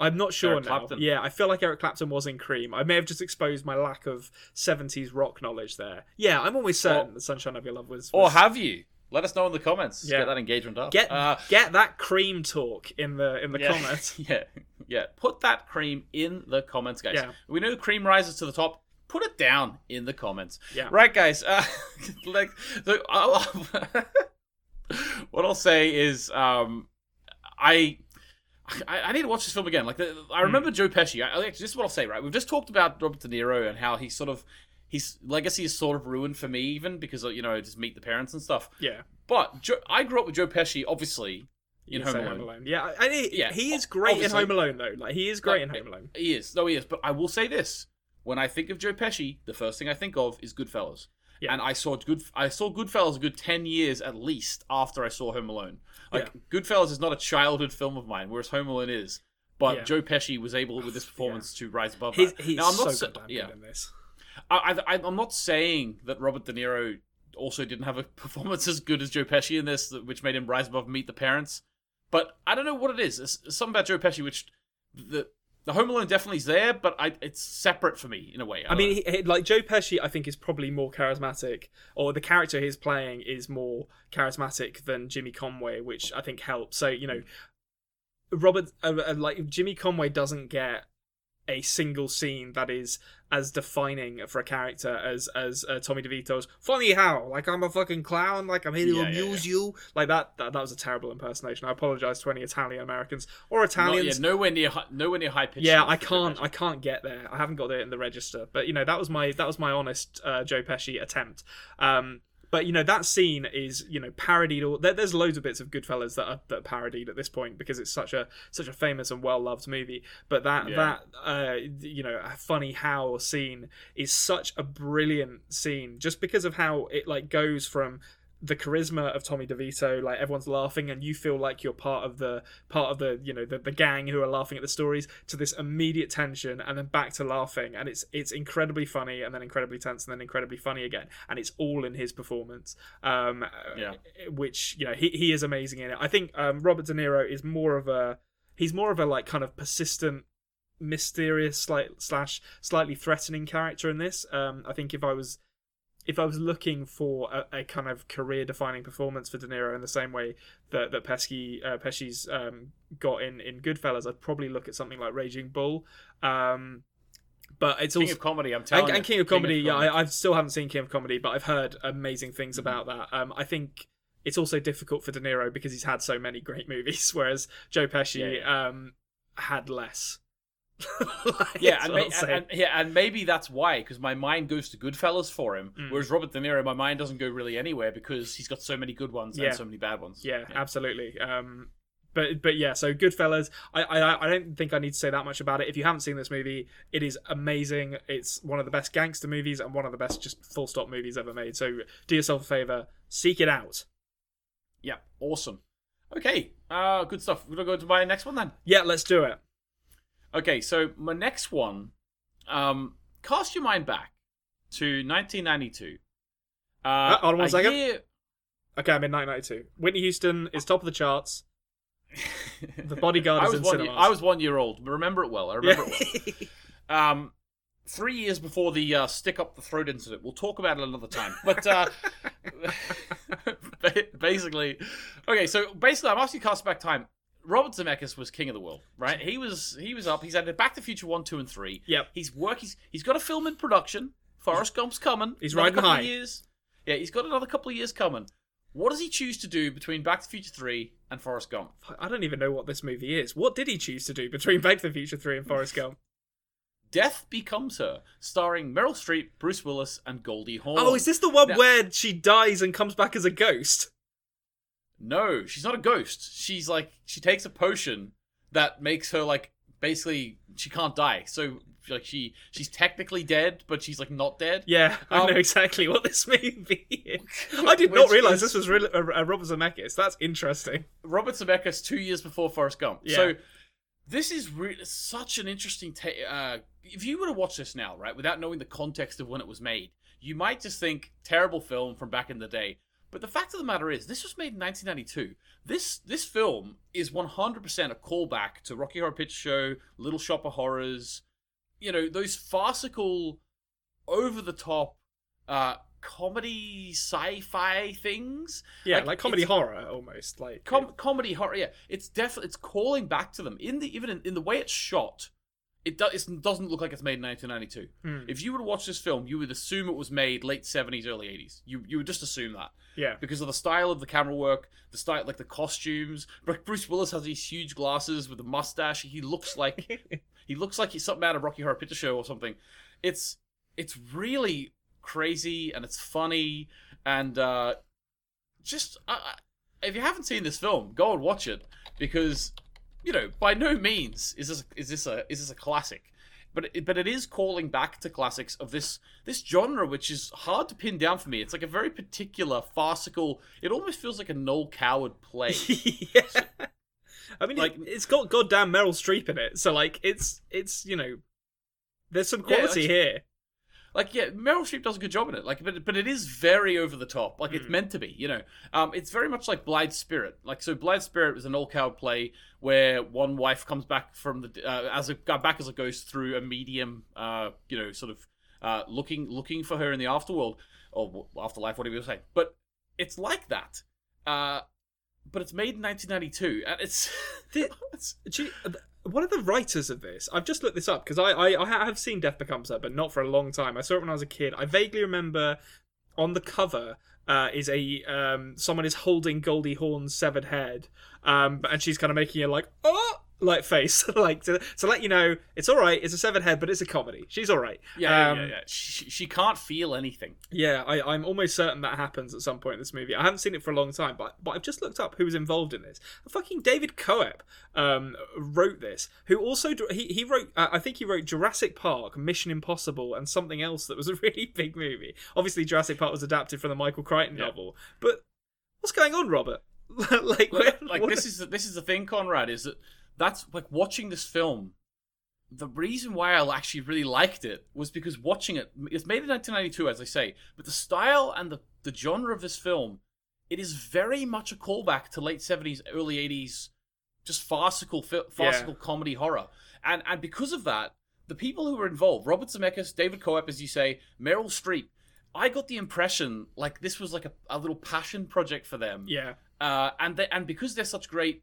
Speaker 1: I'm not sure
Speaker 2: Eric
Speaker 1: now.
Speaker 2: Clapton?
Speaker 1: Yeah, I feel like Eric Clapton was in Cream. I may have just exposed my lack of 70s rock knowledge there. Yeah, I'm almost certain
Speaker 2: Or-
Speaker 1: that Sunshine of Your Love was.
Speaker 2: Or have you? Let us know in the comments.
Speaker 1: Yeah.
Speaker 2: Get that engagement up.
Speaker 1: get
Speaker 2: Uh,
Speaker 1: get that Cream talk in the in the
Speaker 2: yeah,
Speaker 1: comments.
Speaker 2: Yeah, yeah. Put that cream in the comments, guys.
Speaker 1: Yeah.
Speaker 2: We know cream rises to the top. Put it down in the comments.
Speaker 1: Yeah.
Speaker 2: Right, guys. Uh, like, the, I'll, what I'll say is, um, I. I, I need to watch this film again. Like the, I remember Joe Pesci. I, I- this is what I'll say. Right, we've just talked about Robert De Niro and how he sort of his legacy is sort of ruined for me, even because you know just meet the parents and stuff.
Speaker 1: Yeah,
Speaker 2: But Joe, I grew up with Joe Pesci, obviously in
Speaker 1: You
Speaker 2: Home Alone.
Speaker 1: Yeah, and he,
Speaker 2: Yeah,
Speaker 1: he is great
Speaker 2: obviously.
Speaker 1: in Home Alone though. Like he is great in Home Alone.
Speaker 2: He is. No, he is. But I will say this: when I think of Joe Pesci, the first thing I think of is Goodfellas.
Speaker 1: Yeah.
Speaker 2: And I saw good. I saw Goodfellas a good ten years at least after I saw Home Alone. Like Goodfellas is not a childhood film of mine, whereas Home Alone is. But
Speaker 1: Yeah.
Speaker 2: Joe Pesci was able with this performance to rise above
Speaker 1: He's,
Speaker 2: that.
Speaker 1: he's
Speaker 2: now, I'm
Speaker 1: so
Speaker 2: not sa-
Speaker 1: goddamn
Speaker 2: yeah,
Speaker 1: in this.
Speaker 2: I, I, I'm not saying that Robert De Niro also didn't have a performance as good as Joe Pesci in this, which made him rise above Meet the Parents. But I don't know what it is. It's something about Joe Pesci which the the Home Alone definitely is there, but I, it's separate for me in a way.
Speaker 1: I mean, he, he- like Joe Pesci, I think is probably more charismatic, or the character he's playing is more charismatic than Jimmy Conway, which I think helps. So you know, Robert, uh, uh, like Jimmy Conway, doesn't get a single scene that is as defining for a character as as uh, Tommy DeVito's. Funny how, like I'm a fucking clown, like I'm here to
Speaker 2: Yeah, yeah,
Speaker 1: amuse you, like that, that. That was a terrible impersonation. I apologize to any Italian Americans or
Speaker 2: Not,
Speaker 1: Italians.
Speaker 2: yeah, nowhere near nowhere near high pitch.
Speaker 1: Yeah, I can't. I can't get there. I haven't got it in the register. But you know, that was my that was my honest uh, Joe Pesci attempt. Um, but you know, that scene is you know parodied. All there, there's loads of bits of Goodfellas that are that are parodied at this point because it's such a such a famous and well loved movie. But that
Speaker 2: Yeah.
Speaker 1: that uh, you know, funny how scene is such a brilliant scene just because of how it like goes from the charisma of Tommy DeVito, like everyone's laughing and you feel like you're part of the part of the you know the, the gang who are laughing at the stories to this immediate tension and then back to laughing. And it's it's incredibly funny and then incredibly tense and then incredibly funny again. And it's all in his performance um
Speaker 2: Yeah.
Speaker 1: which you know he, he is amazing in it. I think um Robert De Niro is more of a he's more of a like kind of persistent mysterious slight slash slightly threatening character in this. Um I think if I was if I was looking for a, a kind of career defining performance for De Niro in the same way that that Pesci uh, Pesci's um, got in in Goodfellas, I'd probably look at something like Raging Bull. Um, but it's
Speaker 2: King
Speaker 1: also
Speaker 2: of Comedy. I'm telling
Speaker 1: and,
Speaker 2: you,
Speaker 1: and King of Comedy. yeah,
Speaker 2: Comedy.
Speaker 1: I, I still haven't seen King of Comedy, but I've heard amazing things
Speaker 2: Mm-hmm.
Speaker 1: about that. Um, I think it's also difficult for De Niro because he's had so many great movies, whereas Joe Pesci
Speaker 2: Yeah,
Speaker 1: Um, had less. Like,
Speaker 2: yeah, and, may, and, and- yeah, and maybe that's why, because my mind goes to Goodfellas for him,
Speaker 1: Mm.
Speaker 2: whereas Robert De Niro, my mind doesn't go really anywhere because he's got so many good ones
Speaker 1: Yeah.
Speaker 2: and so many bad ones.
Speaker 1: yeah, absolutely. Um, but but yeah, so Goodfellas. I, I I don't think I need to say that much about it. If you haven't seen this movie, it is amazing. It's one of the best gangster movies and one of the best just full stop movies ever made. So do yourself a favor, seek it out.
Speaker 2: Yeah, awesome. Okay, uh, good stuff. We're gonna go to my next one then.
Speaker 1: Yeah, let's do it.
Speaker 2: Okay, so my next one, um, cast your mind back to 1992. Uh,
Speaker 1: Uh, hold on one second.
Speaker 2: year-
Speaker 1: Okay, I'm in 1992. Whitney Houston is top of the charts. The Bodyguard is in cinemas.
Speaker 2: Year, I was one year old. Remember it well. I remember it well. Um, three years before the uh, stick up the throat incident. We'll talk about it another time. But uh, basically, okay. So basically, I'm asking you cast back time. Robert Zemeckis was king of the world, right? He was he was up. He's had Back to the Future one, two, and three.
Speaker 1: Yep.
Speaker 2: He's work. He's he's got a film in production. Forrest Gump's coming.
Speaker 1: He's
Speaker 2: Another
Speaker 1: riding
Speaker 2: couple
Speaker 1: high.
Speaker 2: Of years. Yeah, he's got another couple of years coming. What does he choose to do between Back to the Future three and Forrest Gump?
Speaker 1: I don't even know what this movie is. What did he choose to do between Back to the Future 3 and Forrest Gump?
Speaker 2: Death Becomes Her, starring Meryl Streep, Bruce Willis, and Goldie Hawn.
Speaker 1: Oh, is this the one
Speaker 2: Now-
Speaker 1: where she dies and comes back as a ghost?
Speaker 2: No, she's not a ghost. She's like she takes a potion that makes her like basically she can't die. So like she she's technically dead, but she's like not dead.
Speaker 1: Yeah, I
Speaker 2: Um,
Speaker 1: know exactly what this movie is. I did not realize
Speaker 2: is-
Speaker 1: this was really a, a Robert Zemeckis. That's interesting.
Speaker 2: Robert Zemeckis two years before Forrest Gump.
Speaker 1: Yeah.
Speaker 2: So this is re- such an interesting. Ta- uh, if you were to watch this now, right, without knowing the context of when it was made, you might just think terrible film from back in the day. But the fact of the matter is, this was made in 1992. This this film is 100% a callback to Rocky Horror Picture Show, Little Shop of Horrors, you know, those farcical, over the top, uh, comedy sci-fi things.
Speaker 1: Yeah,
Speaker 2: Like,
Speaker 1: like, comedy horror almost. Like
Speaker 2: Com- comedy horror. Yeah, it's definitely it's calling back to them in the even in, in the way it's shot. It, do, it doesn't look like it's made in 1992.
Speaker 1: Hmm.
Speaker 2: If you were to watch this film, you would assume it was made late 70s, early 80s. You you would just assume that
Speaker 1: yeah,
Speaker 2: because of the style of the camera work, the style like the costumes. Bru- Bruce Willis has these huge glasses with a mustache. He looks like he looks like he's something out of Rocky Horror Picture Show or something. It's it's really crazy and it's funny and uh, just uh, if you haven't seen this film, go and watch it because you know by no means is this is this a is this a classic. But it, but it is calling back to classics of this this genre, which is hard to pin down for me. It's like a very particular farcical. It almost feels like a Noel Coward play.
Speaker 1: yeah. I mean,
Speaker 2: Like-
Speaker 1: it, it's got goddamn Meryl Streep in it, so like, it's it's you know, there's some
Speaker 2: Yeah,
Speaker 1: quality
Speaker 2: like-
Speaker 1: here.
Speaker 2: Like yeah, Meryl Streep does a good job in it. Like, but but it is very over the top. Like it's
Speaker 1: Mm.
Speaker 2: meant to be. You know, um, it's very much like Blithe Spirit. Like so, Blithe Spirit was an old cow play where one wife comes back from the uh, as a back as a ghost through a medium. Uh, you know, sort of uh, looking looking for her in the afterworld or afterlife, whatever you say. But it's like that. Uh, but it's made in 1992, and it's, it's
Speaker 1: uh, one of the writers of this, I've just looked this up because I, I I have seen Death Becomes Her, but not for a long time. I saw it when I was a kid. I vaguely remember on the cover uh, is a um, someone is holding Goldie Hawn's severed head, um, and she's kind of making a like oh like face, like to, to let you know it's all right. It's a severed head, but it's a comedy. She's all right.
Speaker 2: yeah,
Speaker 1: Um,
Speaker 2: yeah, yeah. She, she can't feel anything.
Speaker 1: Yeah, I, I'm almost certain that happens at some point in this movie. I haven't seen it for a long time, but but I've just looked up who was involved in this. Fucking David Koepp um, wrote this. Who also he he wrote uh, I think he wrote Jurassic Park, Mission Impossible, and something else that was a really big movie. Obviously, Jurassic Park was adapted from the Michael Crichton
Speaker 2: Yeah.
Speaker 1: novel. But what's going on, Robert? like,
Speaker 2: like, like this is this is the thing, Konrad, is that that's like watching this film. The reason why I actually really liked it was because watching it. It's made in 1992, as I say, but the style and the the genre of this film, it is very much a callback to late 70s, early 80s, just farcical farcical comedy horror, and and because of that, the people who were involved, Robert Zemeckis, David Koepp, as you say, Meryl Streep. I got the impression like this was like a, a little passion project for them
Speaker 1: yeah,
Speaker 2: uh, and they, and because they're such great, gr-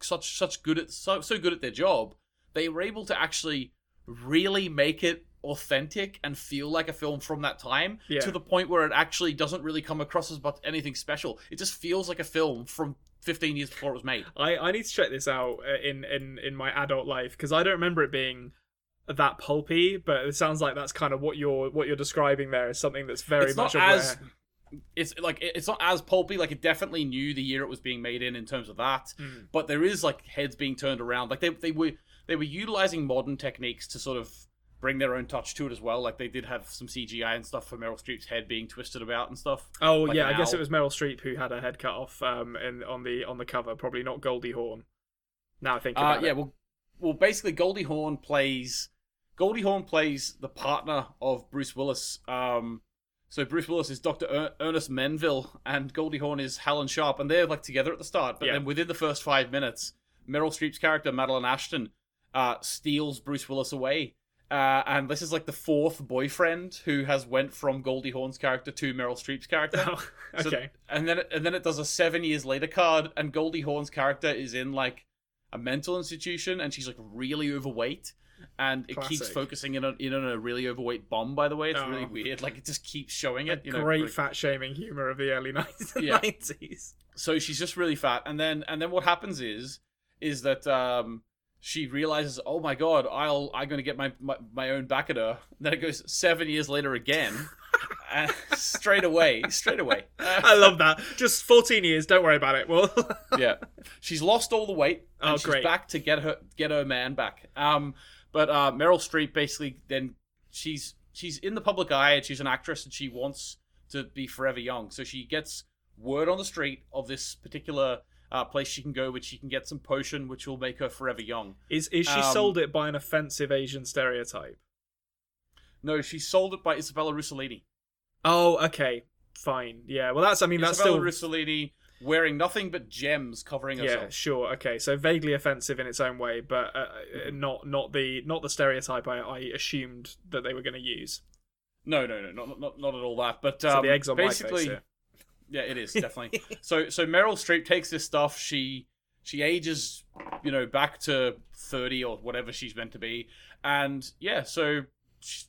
Speaker 2: such such good at so so good at their job, they were able to actually really make it authentic and feel like a film from that time
Speaker 1: Yeah.
Speaker 2: to the point where it actually doesn't really come across as but anything special. It just feels like a film from 15 years before it was made.
Speaker 1: I, I need to check this out uh, in in in my adult life because I don't remember it being that pulpy, but it sounds like that's kind of what you're what you're describing there is something that's very
Speaker 2: it's
Speaker 1: much
Speaker 2: not
Speaker 1: aware.
Speaker 2: as it's like it's not as pulpy. Like it definitely knew the year it was being made in in terms of that.
Speaker 1: Mm.
Speaker 2: But there is like heads being turned around. Like they they were they were utilizing modern techniques to sort of bring their own touch to it as well. Like they did have some CGI and stuff for Meryl Streep's head being twisted about and stuff.
Speaker 1: Oh
Speaker 2: Like
Speaker 1: yeah, I guess it was Meryl Streep who had her head cut off um, in, on the on the cover. Probably not Goldie Hawn. Now I think
Speaker 2: Uh, yeah,
Speaker 1: it.
Speaker 2: well, well, basically, Goldie Hawn plays Goldie Hawn plays the partner of Bruce Willis. Um, so Bruce Willis is Doctor er- Ernest Menville, and Goldie Hawn is Helen Sharp, and they're like together at the start. But
Speaker 1: Yeah.
Speaker 2: then within the first five minutes, Meryl Streep's character Madeline Ashton uh, steals Bruce Willis away. Uh, and this is like the fourth boyfriend who has went from Goldie Hawn's character to Meryl Streep's character.
Speaker 1: Oh,
Speaker 2: So-
Speaker 1: okay.
Speaker 2: and then it, and then it does a seven years later card, and Goldie Hawn's character is in like a mental institution, and she's like really overweight, and it keeps focusing in on in on a really overweight bomb. By the way, it's
Speaker 1: Oh.
Speaker 2: really weird. Like it just keeps showing it. You know,
Speaker 1: Great
Speaker 2: like-
Speaker 1: fat shaming humor of the early nineties.
Speaker 2: Yeah. so she's just really fat, and then and then what happens is is that um she realizes, oh my god, I'll I'm gonna get my my, my own back at her. And then it goes seven years later again, and straight away, straight away. Uh,
Speaker 1: I love that. Just fourteen years. Don't worry about it. Well,
Speaker 2: yeah, she's lost all the weight. And
Speaker 1: Oh,
Speaker 2: she's
Speaker 1: great.
Speaker 2: back to get her get her man back. Um, but uh, Meryl Streep basically then she's she's in the public eye and she's an actress and she wants to be forever young. So she gets word on the street of this particular uh, place she can go, which she can get some potion, which will make her forever young.
Speaker 1: is is she
Speaker 2: Um,
Speaker 1: sold it by an offensive Asian stereotype?
Speaker 2: No, she sold it by Isabella Rossellini.
Speaker 1: Oh, okay, fine. Yeah. Well, that's. I mean, that's
Speaker 2: Isabella
Speaker 1: still.
Speaker 2: Rossellini wearing nothing but gems covering herself.
Speaker 1: Yeah, sure. Okay, so vaguely offensive in its own way, but uh, uh, not not the not the stereotype I, I assumed that they were going to use.
Speaker 2: No, no, no, not not not at all that. But
Speaker 1: So
Speaker 2: um,
Speaker 1: the eggs on
Speaker 2: basically,
Speaker 1: my face. Here.
Speaker 2: Yeah, it is definitely. so so Meryl Streep takes this stuff. She she ages, you know, back to thirty or whatever she's meant to be, and yeah. So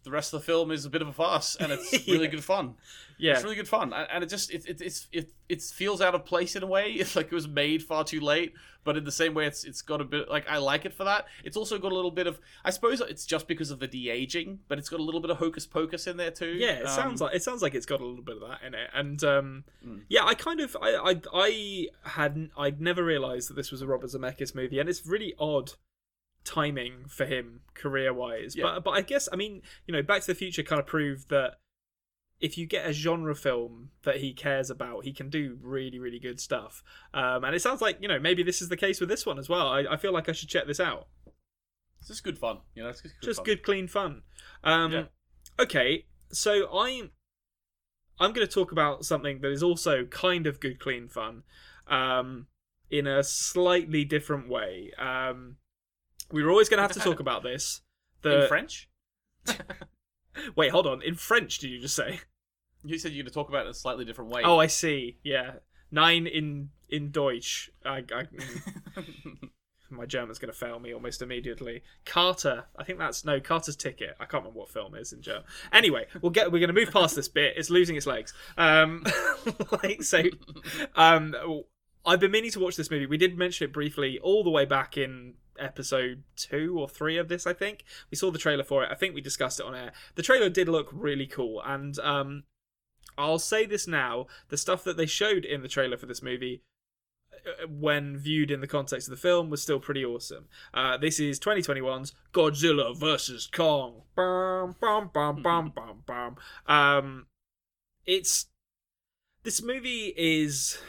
Speaker 2: the rest of the film is a bit of a farce, and it's really good fun.
Speaker 1: Yeah.
Speaker 2: It's really good fun, and, and it just it, it it's it it feels out of place in a way. It's like it was made far too late, but in the same way, it's it's got a bit like I like it for that. It's also got a little bit of I suppose it's just because of the de aging, but it's got a little bit of hocus pocus in there too.
Speaker 1: Yeah, it
Speaker 2: Um,
Speaker 1: sounds like it sounds like it's got a little bit of that in it, and um,
Speaker 2: Mm.
Speaker 1: yeah, I kind of I I I hadn't I'd never realised that this was a Robert Zemeckis movie, and it's really odd timing for him career wise.
Speaker 2: Yeah.
Speaker 1: But but I guess I mean you know Back to the Future kind of proved that if you get a genre film that he cares about, he can do really really good stuff. Um, and it sounds like you know maybe this is the case with this one as well. I, I feel like I should check this out.
Speaker 2: It's just good fun. You know, it's just good
Speaker 1: just
Speaker 2: fun.
Speaker 1: good clean fun um
Speaker 2: Yeah.
Speaker 1: okay so i'm i'm going to talk about something that is also kind of good clean fun um in a slightly different way um we were always going to have to talk about this the
Speaker 2: in French.
Speaker 1: wait hold on in french did you just say
Speaker 2: You said you're going to talk about it in a slightly different way.
Speaker 1: oh i see yeah nine in in deutsch i, I my German's going to fail me almost immediately. Carter, I think that's no Carter's ticket. I can't remember what film is in German. Anyway, we'll get we're going to move past this bit. It's losing its legs. Um, like so, um, I've been meaning to watch this movie. We did mention it briefly all the way back in episode two or three of this. I think we saw the trailer for it. I think we discussed it on air. The trailer did look really cool, and um, I'll say this now: the stuff that they showed in the trailer for this movie uh, when viewed in the context of the film was still pretty awesome. Uh, this is 2021's Godzilla versus Kong. Bum, bum, bum, bum, bum, bum. Um, it's this movie is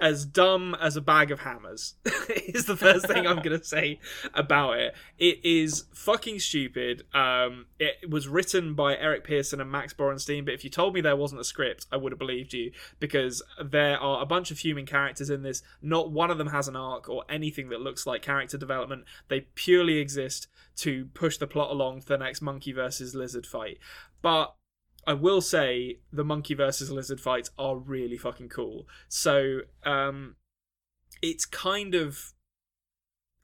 Speaker 1: as dumb as a bag of hammers. is the first thing I'm gonna say about it. It is fucking stupid. Um, it was written by Eric Pearson and Max Borenstein, but if you told me there wasn't a script, I would have believed you because there are a bunch of human characters in this. Not one of them has an arc or anything that looks like character development. They purely exist to push the plot along for the next monkey versus lizard fight. But I will say the monkey versus lizard fights are really fucking cool. So um, it's kind of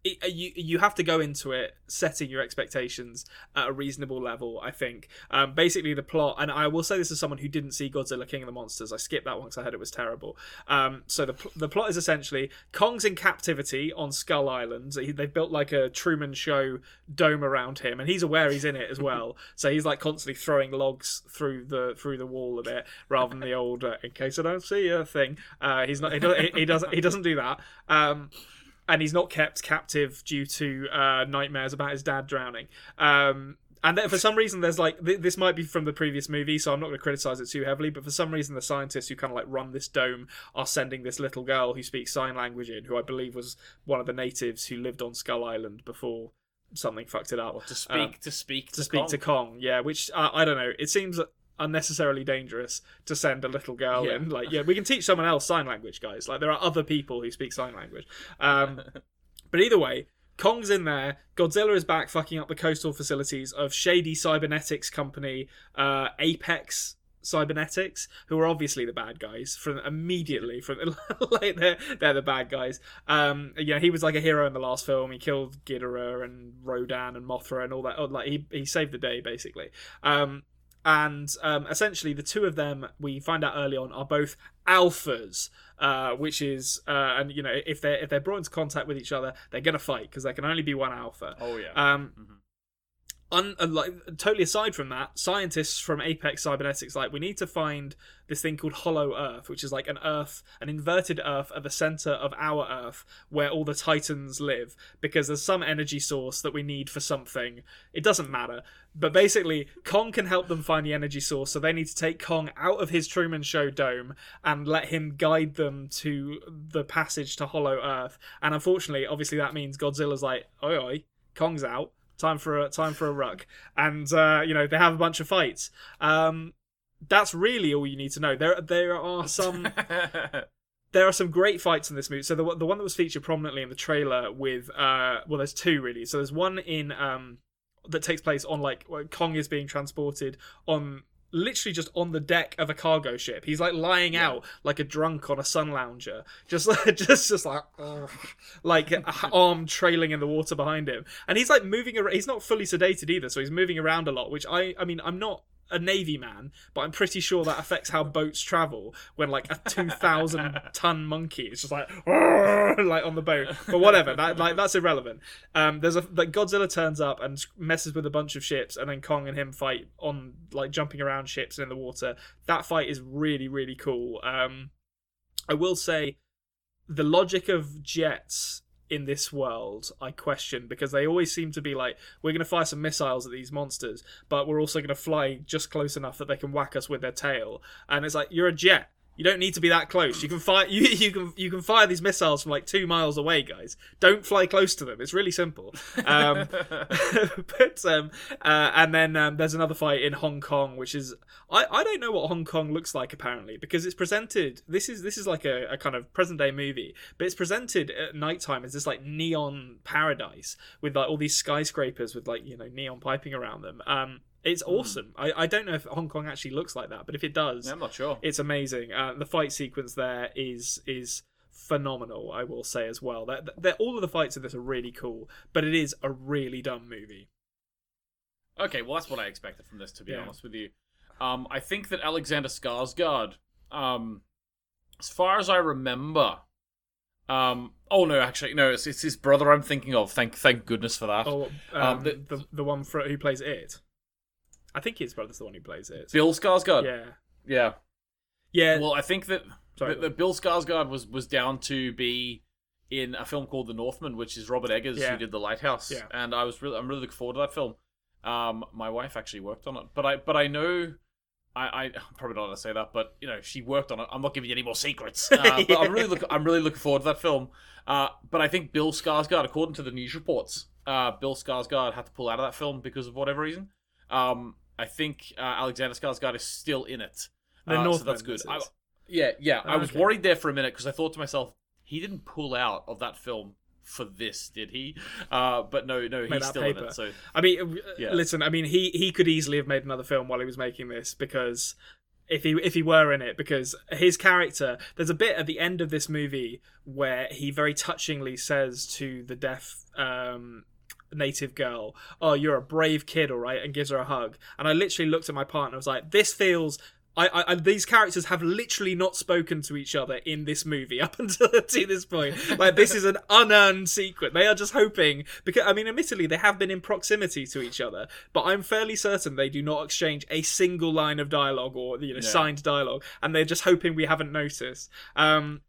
Speaker 1: it, uh, you you have to go into it setting your expectations at a reasonable level. I think. Um, basically, the plot, and I will say this as someone who didn't see Godzilla King of the Monsters. I skipped that one because I heard it was terrible. Um, so the the plot is essentially Kong's in captivity on Skull Island. They've built like a Truman Show dome around him, and he's aware he's in it as well. so he's like constantly throwing logs through the through the wall a bit, rather than the old uh, "in case I don't see you" thing. Uh, he's not. He, does, he, he doesn't. He doesn't do that. Um, and he's not kept captive due to uh, nightmares about his dad drowning. Um, and then for some reason, there's like th- this might be from the previous movie, so I'm not going to criticize it too heavily. But for some reason, the scientists who kind of like run this dome are sending this little girl who speaks sign language in, who I believe was one of the natives who lived on Skull Island before something fucked it up.
Speaker 2: to speak
Speaker 1: Um,
Speaker 2: to speak
Speaker 1: to speak
Speaker 2: Kong.
Speaker 1: to Kong, yeah. Which uh, I don't know. It seems unnecessarily dangerous to send a little girl
Speaker 2: Yeah.
Speaker 1: in. Like, yeah, we can teach someone else sign language, guys. Like, there are other people who speak sign language. Um, but either way, Kong's in there. Godzilla is back, fucking up the coastal facilities of shady cybernetics company uh, Apex Cybernetics, who are obviously the bad guys from immediately from like they're they're the bad guys. Um, yeah, he was like a hero in the last film. He killed Ghidorah and Rodan and Mothra and all that. Oh, like he he saved the day basically. Um, and um, essentially the two of them we find out early on are both alphas uh, which is uh, and you know if they're if they're brought into contact with each other they're gonna fight because there can only be one alpha
Speaker 2: Oh yeah.
Speaker 1: um,
Speaker 2: Mhm.
Speaker 1: Un, uh, like, totally aside from that, scientists from Apex Cybernetics like we need to find this thing called Hollow Earth, which is like an Earth, an inverted Earth at the center of our Earth, where all the Titans live, because there's some energy source that we need for something. It doesn't matter, but basically, Kong can help them find the energy source, so they need to take Kong out of his Truman Show dome and let him guide them to the passage to Hollow Earth. And unfortunately, obviously, that means Godzilla's like, oi oi, Kong's out time for a time for a ruck. And uh you know they have a bunch of fights. Um that's really all you need to know. There there are some there are some great fights in this movie. So the, the one that was featured prominently in the trailer with uh well there's two really. So there's one in um that takes place on like kong is being transported on literally just on the deck of a cargo ship. He's like lying out like a drunk on a sun lounger. Just like just just like ugh, like arm trailing in the water behind him. And he's like moving around he's not fully sedated either so he's moving around a lot which i i mean i'm not a navy man but i'm pretty sure that affects how boats travel when like a 2000 ton monkey is just like like on the boat. But whatever that like that's irrelevant. Um there's a like godzilla turns up and messes with a bunch of ships and then kong and him fight on like jumping around ships and in the water. That fight is really really cool. Um i will say the logic of jets in this world I question because they always seem to be like we're going to fire some missiles at these monsters but we're also going to fly just close enough that they can whack us with their tail. And it's like you're a jet you don't need to be that close. You can fire you, you can you can fire these missiles from like 2 miles away guys. Don't fly close to them. It's really simple. Um but um uh, and then um, there's another fight in Hong Kong which is I, I don't know what Hong Kong looks like apparently because it's presented this is this is like a, a kind of present day movie but it's presented at nighttime as this like neon paradise with like all these skyscrapers with like you know neon piping around them. Um it's awesome I, I don't know if Hong Kong actually looks like that but if it does
Speaker 2: Yeah, I'm not sure.
Speaker 1: it's amazing uh, the fight sequence there is is phenomenal I will say as well that all of the fights in this are really cool but it is a really dumb movie
Speaker 2: Okay, well that's what I expected from this, to be
Speaker 1: Yeah.
Speaker 2: honest with you. Um, I think that Alexander Skarsgård, um, as far as I remember, um, oh no, actually no, it's, it's his brother I'm thinking of. Thank thank goodness for that.
Speaker 1: oh um,
Speaker 2: Um,
Speaker 1: the,
Speaker 2: the-
Speaker 1: the the one for, who plays it I think his brother's the one who plays it
Speaker 2: Bill Skarsgård.
Speaker 1: yeah
Speaker 2: yeah.
Speaker 1: yeah
Speaker 2: Well, I think that
Speaker 1: Sorry,
Speaker 2: that, that Bill Skarsgård was was down to be in a film called The Northman, which is Robert Eggers
Speaker 1: Yeah.
Speaker 2: who did The Lighthouse,
Speaker 1: Yeah.
Speaker 2: and I was really I'm really looking forward to that film. Um, my wife actually worked on it, but I but I know. I, I I'm probably not going to say that, but you know she worked on it. I'm not giving you any more secrets. Uh, But I'm really look, I'm really looking forward to that film. Uh, but I think Bill Skarsgård, according to the news reports, uh, Bill Skarsgård had to pull out of that film because of whatever reason. Um, I think uh, Alexander Skarsgård is still in it.
Speaker 1: The
Speaker 2: Uh, so that's good. I, yeah, yeah. I was
Speaker 1: Okay.
Speaker 2: worried there for a minute because I thought to myself, he didn't pull out of that film for this, did he? Uh, but no, no, he's still in it. So
Speaker 1: I mean, uh,
Speaker 2: Yeah.
Speaker 1: listen. I mean, he he could easily have made another film while he was making this because if he if he were in it because his character there's a bit at the end of this movie where he very touchingly says to the deaf um native girl oh you're a brave kid all right and gives her a hug and i literally looked at my partner I was like this feels I, I, I these characters have literally not spoken to each other in this movie up until to this point. Like this is an unearned secret. They are just hoping because I mean, admittedly, they have been in proximity to each other, but I'm fairly certain they do not exchange a single line of dialogue or you know
Speaker 2: Yeah.
Speaker 1: signed dialogue, and they're just hoping we haven't noticed. Um,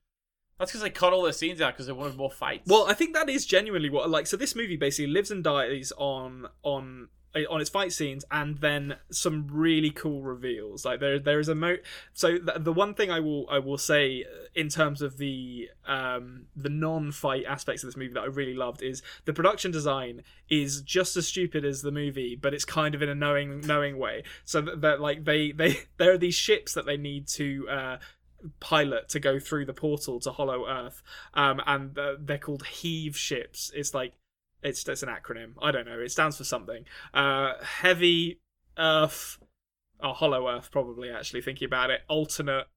Speaker 2: That's because they cut all their scenes out because they wanted more fights.
Speaker 1: well, I think that is genuinely what like so. This movie basically lives and dies on on on its fight scenes and then some really cool reveals. Like there there is a mo. So the, the one thing I will I will say in terms of the um the non-fight aspects of this movie that I really loved is the production design is just as stupid as the movie, but it's kind of in a knowing knowing way. So that, that like they they there are these ships that they need to. uh pilot to go through the portal to Hollow Earth, um, and uh, they're called heave ships. It's like it's it's an acronym. I don't know. It stands for something. Uh, heavy Earth, or Hollow Earth, probably. Actually, thinking about it, alternate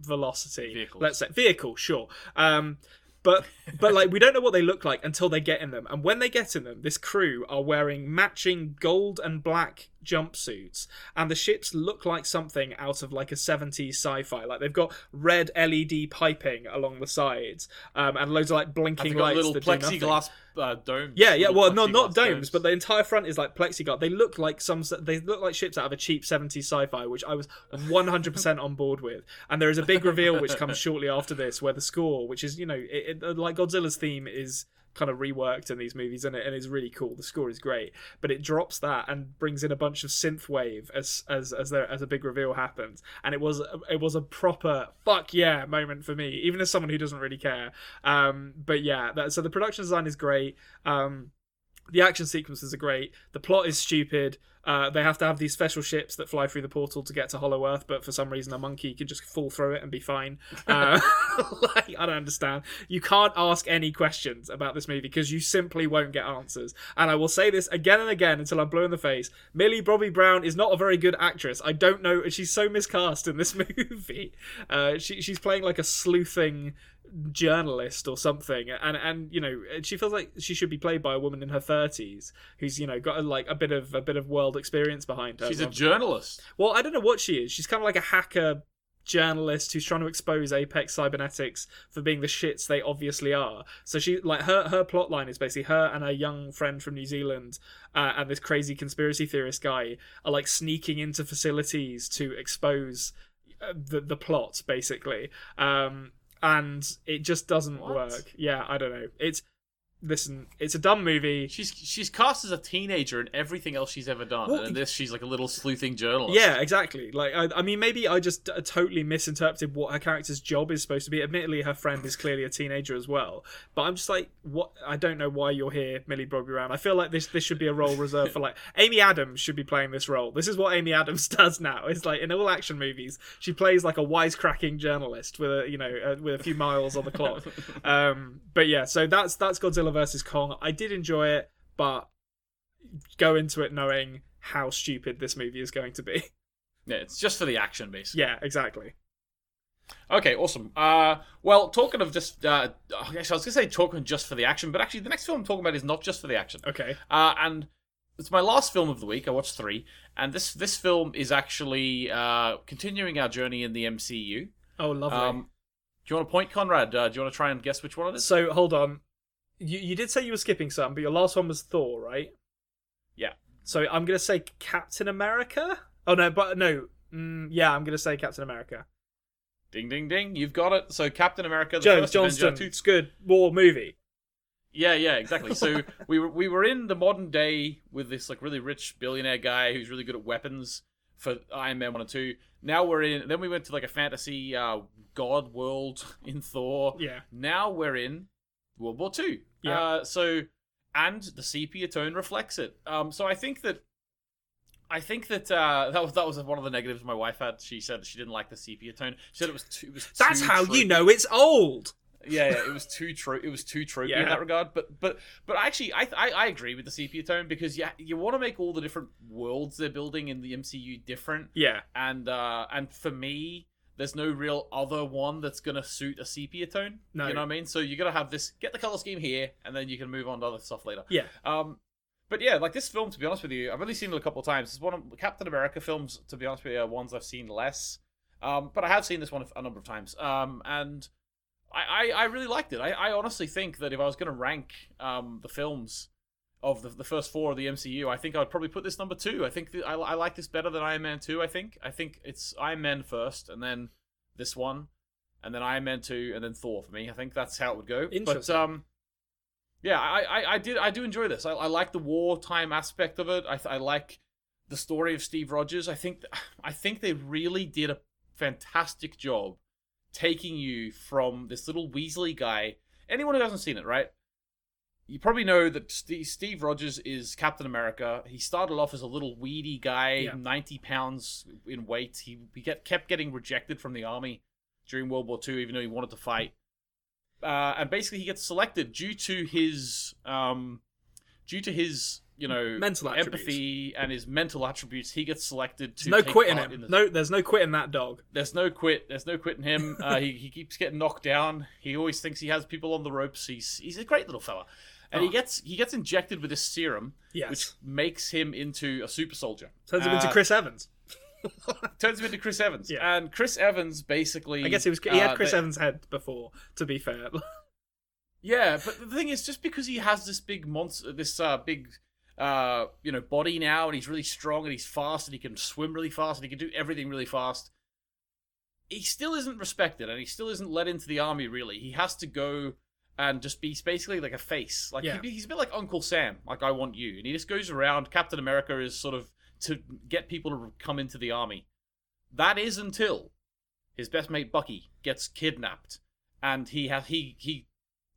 Speaker 1: velocity.
Speaker 2: Vehicles.
Speaker 1: Let's say vehicle, sure. Um, but but like we don't know what they look like until they get in them, and when they get in them, this crew are wearing matching gold and black jumpsuits, and the ships look like something out of like a 70s sci-fi. Like they've got red LED piping along the sides, um, and loads of like blinking lights
Speaker 2: little
Speaker 1: that
Speaker 2: plexiglass uh, domes.
Speaker 1: Yeah, yeah. Well, no, not
Speaker 2: plexiglass
Speaker 1: domes, but the entire front is like plexiglass. They look like some. They look like ships out of a cheap '70s sci-fi, which I was 100% on board with. And there is a big reveal which comes shortly after this, where the score, which is you know, it, it, like Godzilla's theme, is kind of reworked in these movies, and it and it's really cool. The score is great, but it drops that and brings in a bunch of synth wave as as as there as a big reveal happens, and it was it was a proper fuck yeah moment for me, even as someone who doesn't really care. Um, but yeah, that, so the production design is great. Um, the action sequences are great. The plot is stupid. Uh, they have to have these special ships that fly through the portal to get to Hollow Earth, but for some reason a monkey can just fall through it and be fine. Uh, like, I don't understand. You can't ask any questions about this movie because you simply won't get answers. And I will say this again and again until I'm blue in the face. Millie Bobby Brown is not a very good actress. I don't know. She's so miscast in this movie. Uh, she, she's playing like a sleuthing journalist or something and and you know she feels like she should be played by a woman in her 30s who's you know got a, like a bit of a bit of world experience behind her.
Speaker 2: She's a journalist.
Speaker 1: well i don't know what she is. She's kind of like a hacker journalist who's trying to expose apex cybernetics for being the shits they obviously are. So she like her her plot line is basically her and her young friend from new zealand uh, and this crazy conspiracy theorist guy are like sneaking into facilities to expose uh, the the plot basically. Um and it just doesn't
Speaker 2: What?
Speaker 1: work yeah i don't know it's listen it's a dumb movie
Speaker 2: She's she's cast as a teenager in everything else she's ever done,
Speaker 1: Well,
Speaker 2: and in this she's like a little sleuthing journalist.
Speaker 1: Yeah, exactly. Like, I, I mean, maybe I just uh, totally misinterpreted what her character's job is supposed to be. Admittedly, her friend is clearly a teenager as well. But I'm just like, what? I don't know why you're here, Millie Bobby Brown. I feel like this this should be a role reserved for like Amy Adams should be playing this role. This is what Amy Adams does now. It's like in all action movies, she plays like a wisecracking journalist with a you know uh, with a few miles on the clock. um, but yeah, so that's that's Godzilla versus Kong. I did enjoy it, but go into it knowing how stupid this movie is going to be.
Speaker 2: yeah, it's just for the action, basically.
Speaker 1: Yeah, exactly.
Speaker 2: Okay, awesome. Uh, well, talking of just, uh, actually, I was gonna say talking just for the action, but actually, the next film I'm talking about is not just for the action.
Speaker 1: Okay.
Speaker 2: Uh, and it's my last film of the week. I watched three, and this this film is actually uh, continuing our journey in the MCU.
Speaker 1: Oh, lovely.
Speaker 2: Um, do you want to point, Konrad? Uh, do you want to try and guess which one it is?
Speaker 1: so hold on. You you did say you were skipping some, but your last one was Thor, right?
Speaker 2: Yeah.
Speaker 1: So I'm gonna say Captain America. Oh no, but no. Mm, yeah, I'm gonna say Captain America.
Speaker 2: Ding, ding, ding! You've got it. So Captain America, the
Speaker 1: Joe
Speaker 2: first
Speaker 1: Johnston.
Speaker 2: Avenger, two-
Speaker 1: It's good. War movie.
Speaker 2: Yeah, yeah, exactly. So we were we were in the modern day with this like really rich billionaire guy who's really good at weapons for Iron Man one and two. Now we're in. Then we went to like a fantasy uh, god world in Thor.
Speaker 1: Yeah.
Speaker 2: Now we're in World War Two.
Speaker 1: Yeah.
Speaker 2: Uh, so and the sepia tone reflects it. Um. So I think that. I think that uh, that was that was one of the negatives my wife had. She said she didn't like the sepia tone. She said it was too. It was
Speaker 1: That's
Speaker 2: too
Speaker 1: how
Speaker 2: true.
Speaker 1: you know it's old.
Speaker 2: yeah, yeah, it was too true. It was too tropey
Speaker 1: Yeah.
Speaker 2: in that regard. But but but actually, I, I I agree with the sepia tone because yeah, you want to make all the different worlds they're building in the MCU different,
Speaker 1: Yeah,
Speaker 2: and uh and for me. There's no real other one that's gonna suit a sepia tone.
Speaker 1: No.
Speaker 2: You know what I mean? So you gotta have this, get the color scheme here, and then you can move on to other stuff later.
Speaker 1: yeah,
Speaker 2: Um, but yeah, like this film, to be honest with you, I've only seen it a couple of times. It's one of Captain America films, to be honest with you, are ones I've seen less. Um, but I have seen this one a number of times. Um, and I, I, I really liked it. I, I honestly think that if I was going to rank um, the films of the, the first four of the MCU, I think I would probably put this number two. I think that I, I like this better than Iron Man 2, I think. I think it's Iron Man first, and then this one, and then Iron Man 2, and then Thor for me. I think that's how it would go. But, um, yeah, I, I, I did I do enjoy this. I, I like the wartime aspect of it. I, I like the story of Steve Rogers. I think I think they really did a fantastic job taking you from this little Weasley guy. Anyone who hasn't seen it, right? You probably know that Steve, Steve Rogers is Captain America. He started off as a little weedy guy,
Speaker 1: Yeah.
Speaker 2: 90 pounds in weight. He, he get, kept getting rejected from the army during World War II, even though he wanted to fight. Uh, and basically, he gets selected due to his um, due to his you know
Speaker 1: Mental attributes.
Speaker 2: empathy and his mental attributes. He gets selected to
Speaker 1: no quitting him.
Speaker 2: the-
Speaker 1: No, there's no quitting that dog.
Speaker 2: there's no quit. There's no quitting him. Uh, he, he keeps getting knocked down. He always thinks he has people on the ropes. He's he's a great little fella, and he
Speaker 1: Oh.
Speaker 2: gets he gets injected with this serum,
Speaker 1: Yes,
Speaker 2: which makes him into a super soldier.
Speaker 1: turns him into
Speaker 2: Uh,
Speaker 1: Chris Evans.
Speaker 2: Turns him into Chris Evans.
Speaker 1: Yeah.
Speaker 2: And Chris Evans basically.
Speaker 1: I guess he was. He had
Speaker 2: uh,
Speaker 1: Chris
Speaker 2: they-
Speaker 1: Evans' head before. To be fair,
Speaker 2: Yeah, but the thing is, just because he has this big monster, this uh, big, uh, you know, body now, and he's really strong and he's fast and he can swim really fast and he can do everything really fast, he still isn't respected and he still isn't let into the army. Really, he has to go and just be basically like a face. Like
Speaker 1: Yeah.
Speaker 2: he, he's a bit like Uncle Sam, like I want you, and he just goes around. Captain America is sort of to get people to come into the army. That is until his best mate Bucky gets kidnapped, and he has he he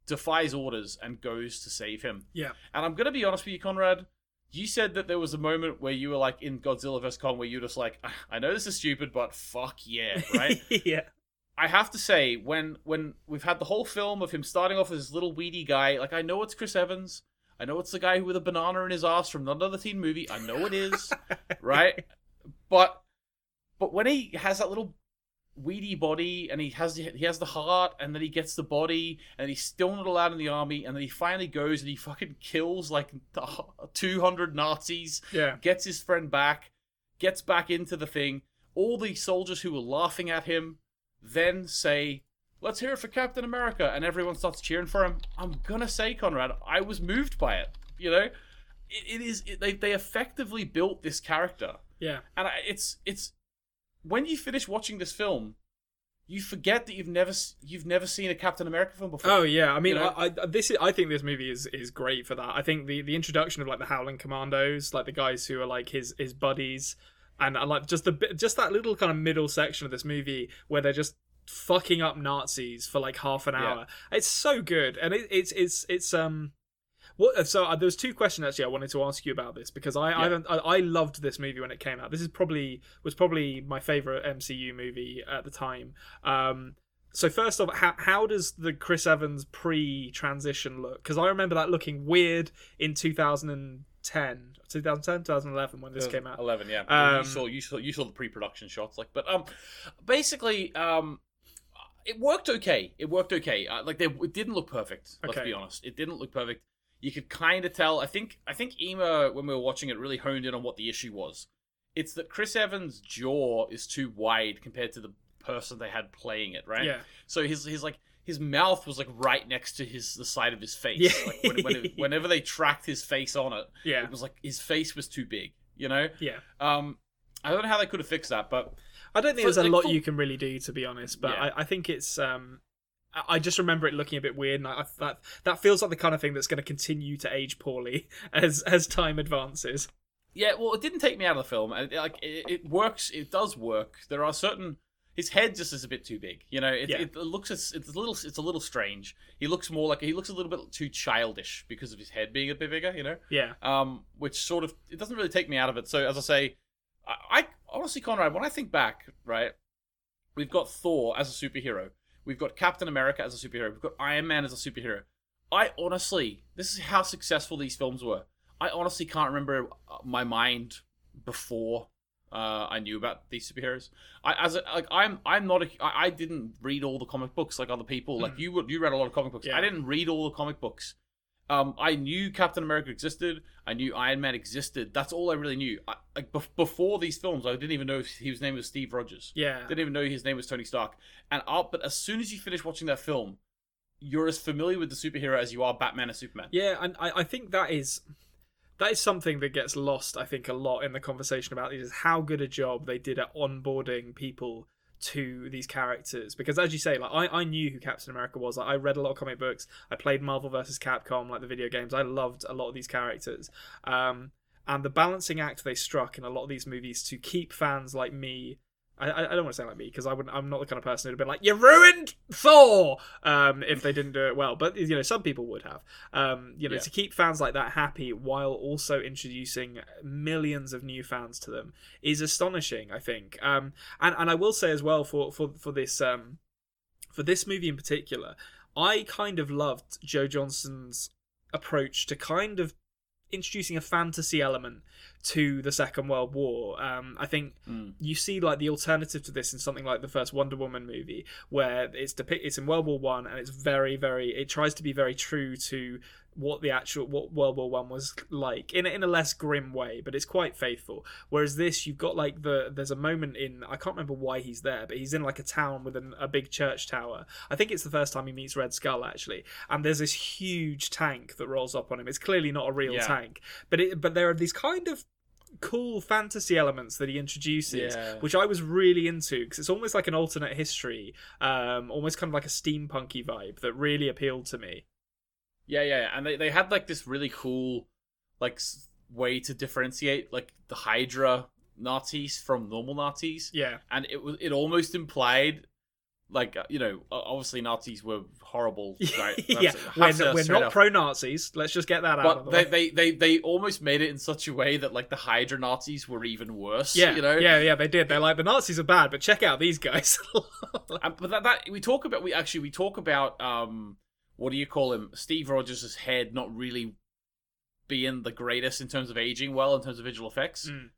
Speaker 2: defies orders and goes to save him.
Speaker 1: yeah,
Speaker 2: And I'm gonna be honest with you, Konrad. You said that there was a moment where you were like in Godzilla vs Kong, where you were just like, "Ah, I know this is stupid, but fuck yeah, right?
Speaker 1: yeah,
Speaker 2: I have to say, when when we've had the whole film of him starting off as this little weedy guy, like I know it's Chris Evans, I know it's the guy with a banana in his ass from another teen movie, I know it is, right? But but when he has that little weedy body and he has the, he has the heart and then he gets the body and he's still not allowed in the army and then he finally goes and he fucking kills like 200 Nazis
Speaker 1: yeah.
Speaker 2: gets his friend back, gets back into the thing. All the soldiers who were laughing at him then say, Let's hear it for Captain America. And everyone starts cheering for him. I'm going to say, Konrad, I was moved by it. You know? It, it is, it, they, they effectively built this character.
Speaker 1: Yeah.
Speaker 2: And I, it's, it's, when you finish watching this film, you forget that you've never, you've never seen a Captain America film before.
Speaker 1: Oh yeah, I mean,
Speaker 2: You know?
Speaker 1: I, I this is, I think this movie is is great for that. I think the the introduction of like the Howling Commandos, like the guys who are like his his buddies, and I like just the bit, just that little kind of middle section of this movie where they're just fucking up Nazis for like half an
Speaker 2: Yeah.
Speaker 1: hour. It's so good, and it, it's it's it's um. What, so uh, there was two questions actually I wanted to ask you about this because I I,
Speaker 2: Yeah.
Speaker 1: I I loved this movie when it came out. This is probably was probably my favorite MCU movie at the time. Um, so first off, how how does the Chris Evans pre-transition look? Because I remember that looking weird in 2010, 2010, 2011 when this came out.
Speaker 2: Eleven, yeah.
Speaker 1: Um,
Speaker 2: you saw you saw you saw the pre-production shots, like, but um, basically, um, it worked okay. It worked okay. Uh, like, they, it didn't look perfect. Let's
Speaker 1: Okay.
Speaker 2: be honest. It didn't look perfect. You could kind of tell. I think I think Ema, when we were watching it, really honed in on what the issue was. It's that Chris Evans' jaw is too wide compared to the person they had playing it, right?
Speaker 1: Yeah,
Speaker 2: So he's he's like his mouth was like right next to his the side of his face.
Speaker 1: Yeah.
Speaker 2: Like when, when it, whenever they tracked his face on it,
Speaker 1: yeah,
Speaker 2: it was like his face was too big. You know.
Speaker 1: yeah.
Speaker 2: Um, I don't know how they could have fixed that, but
Speaker 1: I don't think
Speaker 2: For-
Speaker 1: there's a
Speaker 2: like,
Speaker 1: lot
Speaker 2: for-
Speaker 1: you can really do to be honest, but
Speaker 2: Yeah.
Speaker 1: I, I think it's um. I- I just remember it looking a bit weird, and I, that that feels like the kind of thing that's going to continue to age poorly as as time advances.
Speaker 2: yeah, well, it didn't take me out of the film. and, Like it, it works, it does work. There are certain. His head just is a bit too big, you know. It,
Speaker 1: Yeah.
Speaker 2: it looks it's, it's a little it's a little strange. He looks more like he looks a little bit too childish because of his head being a bit bigger, you know.
Speaker 1: Yeah,
Speaker 2: um, which sort of it doesn't really take me out of it. So as I say, I, I honestly, Konrad, when I think back, right, we've got Thor as a superhero, We've got Captain America as a superhero. We've got Iron Man as a superhero. I honestly, this is how successful these films were. I honestly can't remember my mind before uh, I knew about these superheroes. I as a, like I'm I'm not a I, I didn't read all the comic books like other people. Like you you read a lot of comic books.
Speaker 1: Yeah.
Speaker 2: I didn't read all the comic books. Um, I knew Captain America existed. I knew Iron Man existed. That's all I really knew. I, like bef- before these films, I didn't even know his name was Steve Rogers.
Speaker 1: Yeah.
Speaker 2: Didn't even know his name was Tony Stark. And but as soon as you finish watching that film, you're as familiar with the superhero as you are Batman and Superman.
Speaker 1: Yeah, and I, I think that is that is something that gets lost, I think, a lot in the conversation about these is how good a job they did at onboarding people to these characters. Because as you say, like I, I knew who Captain America was. Like, I read a lot of comic books. I played Marvel vs. Capcom, like the video games. I loved a lot of these characters. Um, and the balancing act they struck in a lot of these movies to keep fans like me I, I don't want to say like me because I wouldn't. I'm not the kind of person who'd have been like, "You ruined Thor," um, if they didn't do it well. But you know, some people would have. Um, you know,
Speaker 2: Yeah.
Speaker 1: to keep fans like that happy while also introducing millions of new fans to them is astonishing. I think. Um, and and I will say as well for for for this um, for this movie in particular, I kind of loved Joe Johnston's approach to kind of introducing a fantasy element to the Second World War. Um, I think
Speaker 2: Mm.
Speaker 1: you see like the alternative to this in something like the first Wonder Woman movie, where it's depict it's in World War One and it's very very it tries to be very true to what the actual what World War One was like in a, in a less grim way, but it's quite faithful. Whereas this, you've got like the there's a moment in I can't remember why he's there, but he's in like a town with an, a big church tower. I think it's the first time he meets Red Skull actually, and there's this huge tank that rolls up on him. It's clearly not a real
Speaker 2: Yeah.
Speaker 1: tank, but it but there are these kind of cool fantasy elements that he introduces
Speaker 2: Yeah.
Speaker 1: which i was really into because it's almost like an alternate history um almost kind of like a steampunky vibe that really appealed to me
Speaker 2: Yeah, yeah, and they they had like this really cool like way to differentiate like the Hydra Nazis from normal Nazis,
Speaker 1: yeah.
Speaker 2: And it was it almost implied like uh, you know obviously Nazis were horrible, right?
Speaker 1: Yeah we're, we're not pro-nazis. Let's just get that out
Speaker 2: But
Speaker 1: the
Speaker 2: they, they, they, they almost made it in such a way that like the Hydra Nazis were even worse.
Speaker 1: yeah.
Speaker 2: you know.
Speaker 1: yeah yeah they did. They're like the nazis are bad but check out these guys.
Speaker 2: But that, that we talk about we actually we talk about um what do you call him Steve Rogers' head not really being the greatest in terms of aging well in terms of visual effects.
Speaker 1: Mm.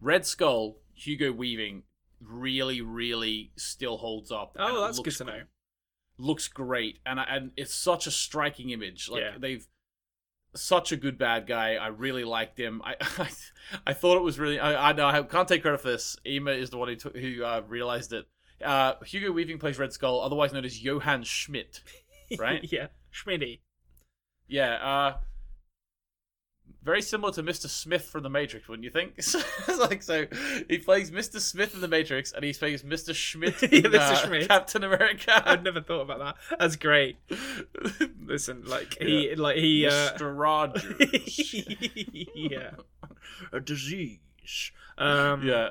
Speaker 2: Red Skull Hugo Weaving really really still holds up.
Speaker 1: oh that's good to know
Speaker 2: looks great and I- and it's such a striking image like
Speaker 1: Yeah.
Speaker 2: they've such a good bad guy i really liked him i i, I thought it was really i i know i can't take credit for this ema is the one who took, who uh, realized it uh hugo weaving plays red skull otherwise known as johann schmidt Right?
Speaker 1: yeah schmitty
Speaker 2: yeah uh very similar to Mr. Smith from The Matrix, wouldn't you think? It's like so, he plays Mr. Smith in The Matrix, and he plays Mr. Schmidt in
Speaker 1: Yeah, Mr.
Speaker 2: uh,
Speaker 1: Schmidt.
Speaker 2: Captain America.
Speaker 1: i'd never thought about that that's great listen like he like he uh
Speaker 2: Mr. Rogers.
Speaker 1: yeah a disease um
Speaker 2: yeah.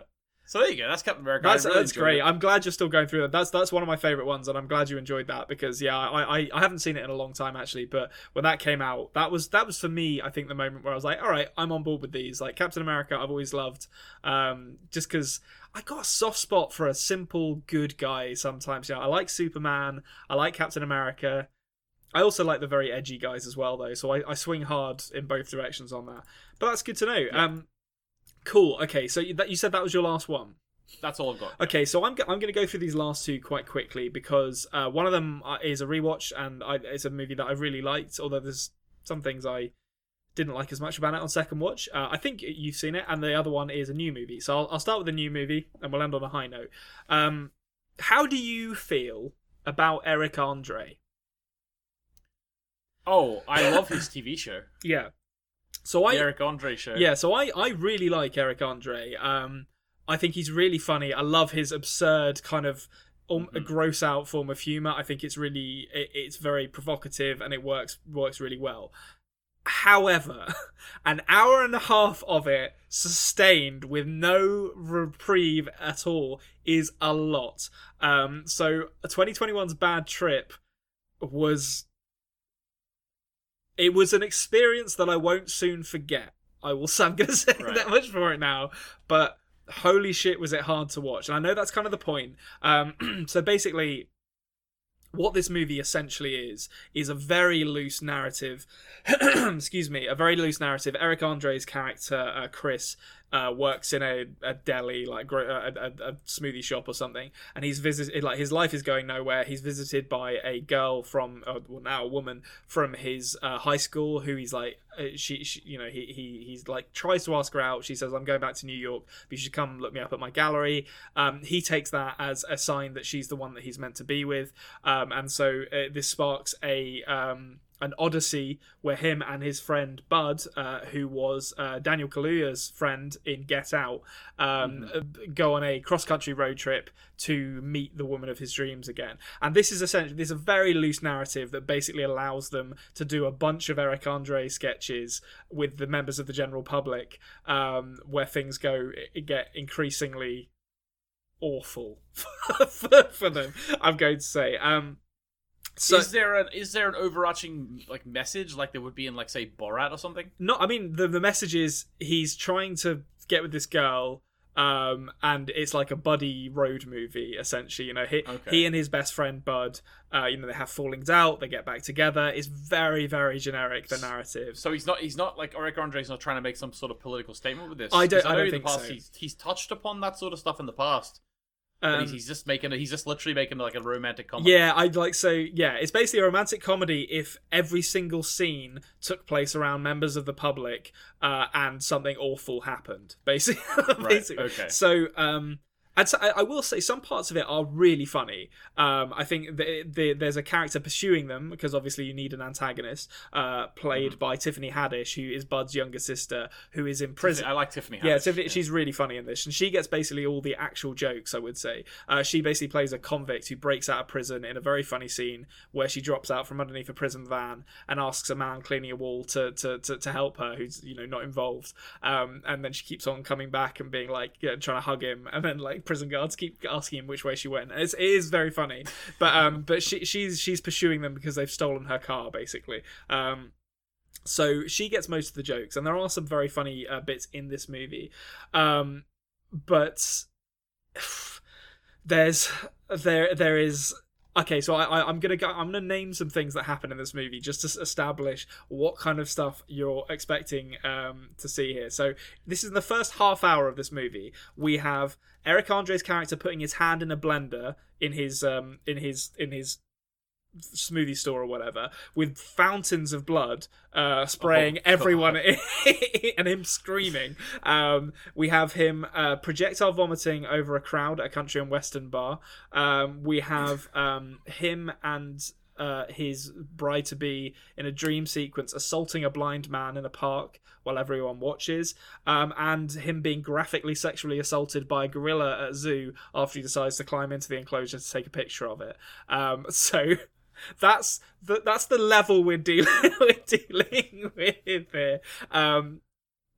Speaker 2: So there you go. That's Captain America.
Speaker 1: That's
Speaker 2: really
Speaker 1: that's great.
Speaker 2: it.
Speaker 1: I'm glad you're still going through that. That's that's one of my favorite ones, and I'm glad you enjoyed that because yeah, I, I I haven't seen it in a long time actually. But when that came out, that was that was for me. I think the moment where I was like, all right, I'm on board with these. Like Captain America, I've always loved, um, just because I got a soft spot for a simple good guy. Sometimes, you know, I like Superman. I like Captain America. I also like the very edgy guys as well, though. So I, I swing hard in both directions on that. But that's good to know. Um, cool. Okay, so you, that you said that was your last one.
Speaker 2: That's all I've got.
Speaker 1: Okay, so I'm, go- I'm going to go through these last two quite quickly because uh, one of them uh, is a rewatch and I, it's a movie that I really liked, although there's some things I didn't like as much about it on second watch. Uh, I think you've seen it, and the other one is a new movie. So I'll, I'll start with the new movie and we'll end on a high note. Um, how do you feel about Eric Andre?
Speaker 2: Oh, I love his TV show,
Speaker 1: Yeah. So I
Speaker 2: the Eric Andre show.
Speaker 1: Yeah, so I, I really like Eric Andre. Um, I think he's really funny. I love his absurd kind of um,
Speaker 2: Mhm.
Speaker 1: gross out form of humor. I think it's really it, it's very provocative and it works works really well. However, an hour and a half of it sustained with no reprieve at all is a lot. Um, so 2021's Bad Trip was it was an experience that I won't soon forget. I will. I'm going to say
Speaker 2: Right.
Speaker 1: that much for it now. But holy shit, was it hard to watch? And I know that's kind of the point. Um, so basically, what this movie essentially is is a very loose narrative excuse me a very loose narrative eric andre's character uh, chris uh, works in a, a deli like gro- a, a, a smoothie shop or something and he's visited like his life is going nowhere. He's visited by a girl from uh, well now a woman from his uh, high school who he's like uh, she, she you know he, he he's like tries to ask her out. She says i'm going back to new york but you should come look me up at my gallery. Um, he takes that as a sign that she's the one that he's meant to be with. Um, and so uh, this sparks a um, an odyssey where him and his friend Bud, uh, who was uh, Daniel Kaluuya's friend in Get Out, um, uh, go on a cross country road trip to meet the woman of his dreams again. And this is essentially this is a very loose narrative that basically allows them to do a bunch of Eric Andre sketches with the members of the general public, um, where things go get increasingly awful for, for them. I'm going to say. Um, so
Speaker 2: is there an is there an overarching like message like there would be in like say Borat or something?
Speaker 1: no, I mean the the message is he's trying to get with this girl. Um, and it's like a buddy road movie essentially. You know, he
Speaker 2: Okay.
Speaker 1: he and his best friend Bud, uh, you know, they have fallings out, they get back together. It's very very generic the narrative.
Speaker 2: So he's not he's not like Eric Andre's not trying to make some sort of political statement with this.
Speaker 1: I don't-
Speaker 2: 'Cause
Speaker 1: I don't
Speaker 2: in
Speaker 1: think
Speaker 2: the past
Speaker 1: so.
Speaker 2: he's he's touched upon that sort of stuff in the past.
Speaker 1: Um,
Speaker 2: he's, he's just making he's just literally making like a romantic comedy.
Speaker 1: Yeah, I'd like so. Yeah, it's basically a romantic comedy if every single scene took place around members of the public uh, and something awful happened. Basically, basically.
Speaker 2: okay.
Speaker 1: So, um, and so I, I will say some parts of it are really funny. Um, I think the, the, there's a character pursuing them because obviously you need an antagonist, uh, played by Tiffany Haddish, who is Bud's younger sister, who is in prison.
Speaker 2: I like Tiffany.
Speaker 1: Yeah,
Speaker 2: Haddish,
Speaker 1: Tiffany, she's really funny in this, and she gets basically all the actual jokes. I would say uh, she basically plays a convict who breaks out of prison in a very funny scene where she drops out from underneath a prison van and asks a man cleaning a wall to to, to, to help her, who's you know not involved. Um, and then she keeps on coming back and being like yeah, trying to hug him, and then like prison guards keep asking him which way she went. It's, it is very funny, but um, but she she's she's pursuing them because they've stolen her car basically. Um, so she gets most of the jokes, and there are some very funny uh, bits in this movie. Um, but there's there there is okay. So I, I I'm gonna go. I'm gonna name some things that happen in this movie just to establish what kind of stuff you're expecting um, to see here. So this is the first half hour of this movie. We have Eric Andre's character putting his hand in a blender in his um in his in his smoothie store or whatever with fountains of blood uh, spraying
Speaker 2: Oh,
Speaker 1: everyone and him screaming. Um, we have him uh, projectile vomiting over a crowd at a country and western bar. Um, we have um, him and uh, his bride to be in a dream sequence assaulting a blind man in a park while everyone watches, um, and him being graphically sexually assaulted by a gorilla at a zoo after he decides to climb into the enclosure to take a picture of it. Um, so that's the that's the level we're dealing we're dealing with here. Um,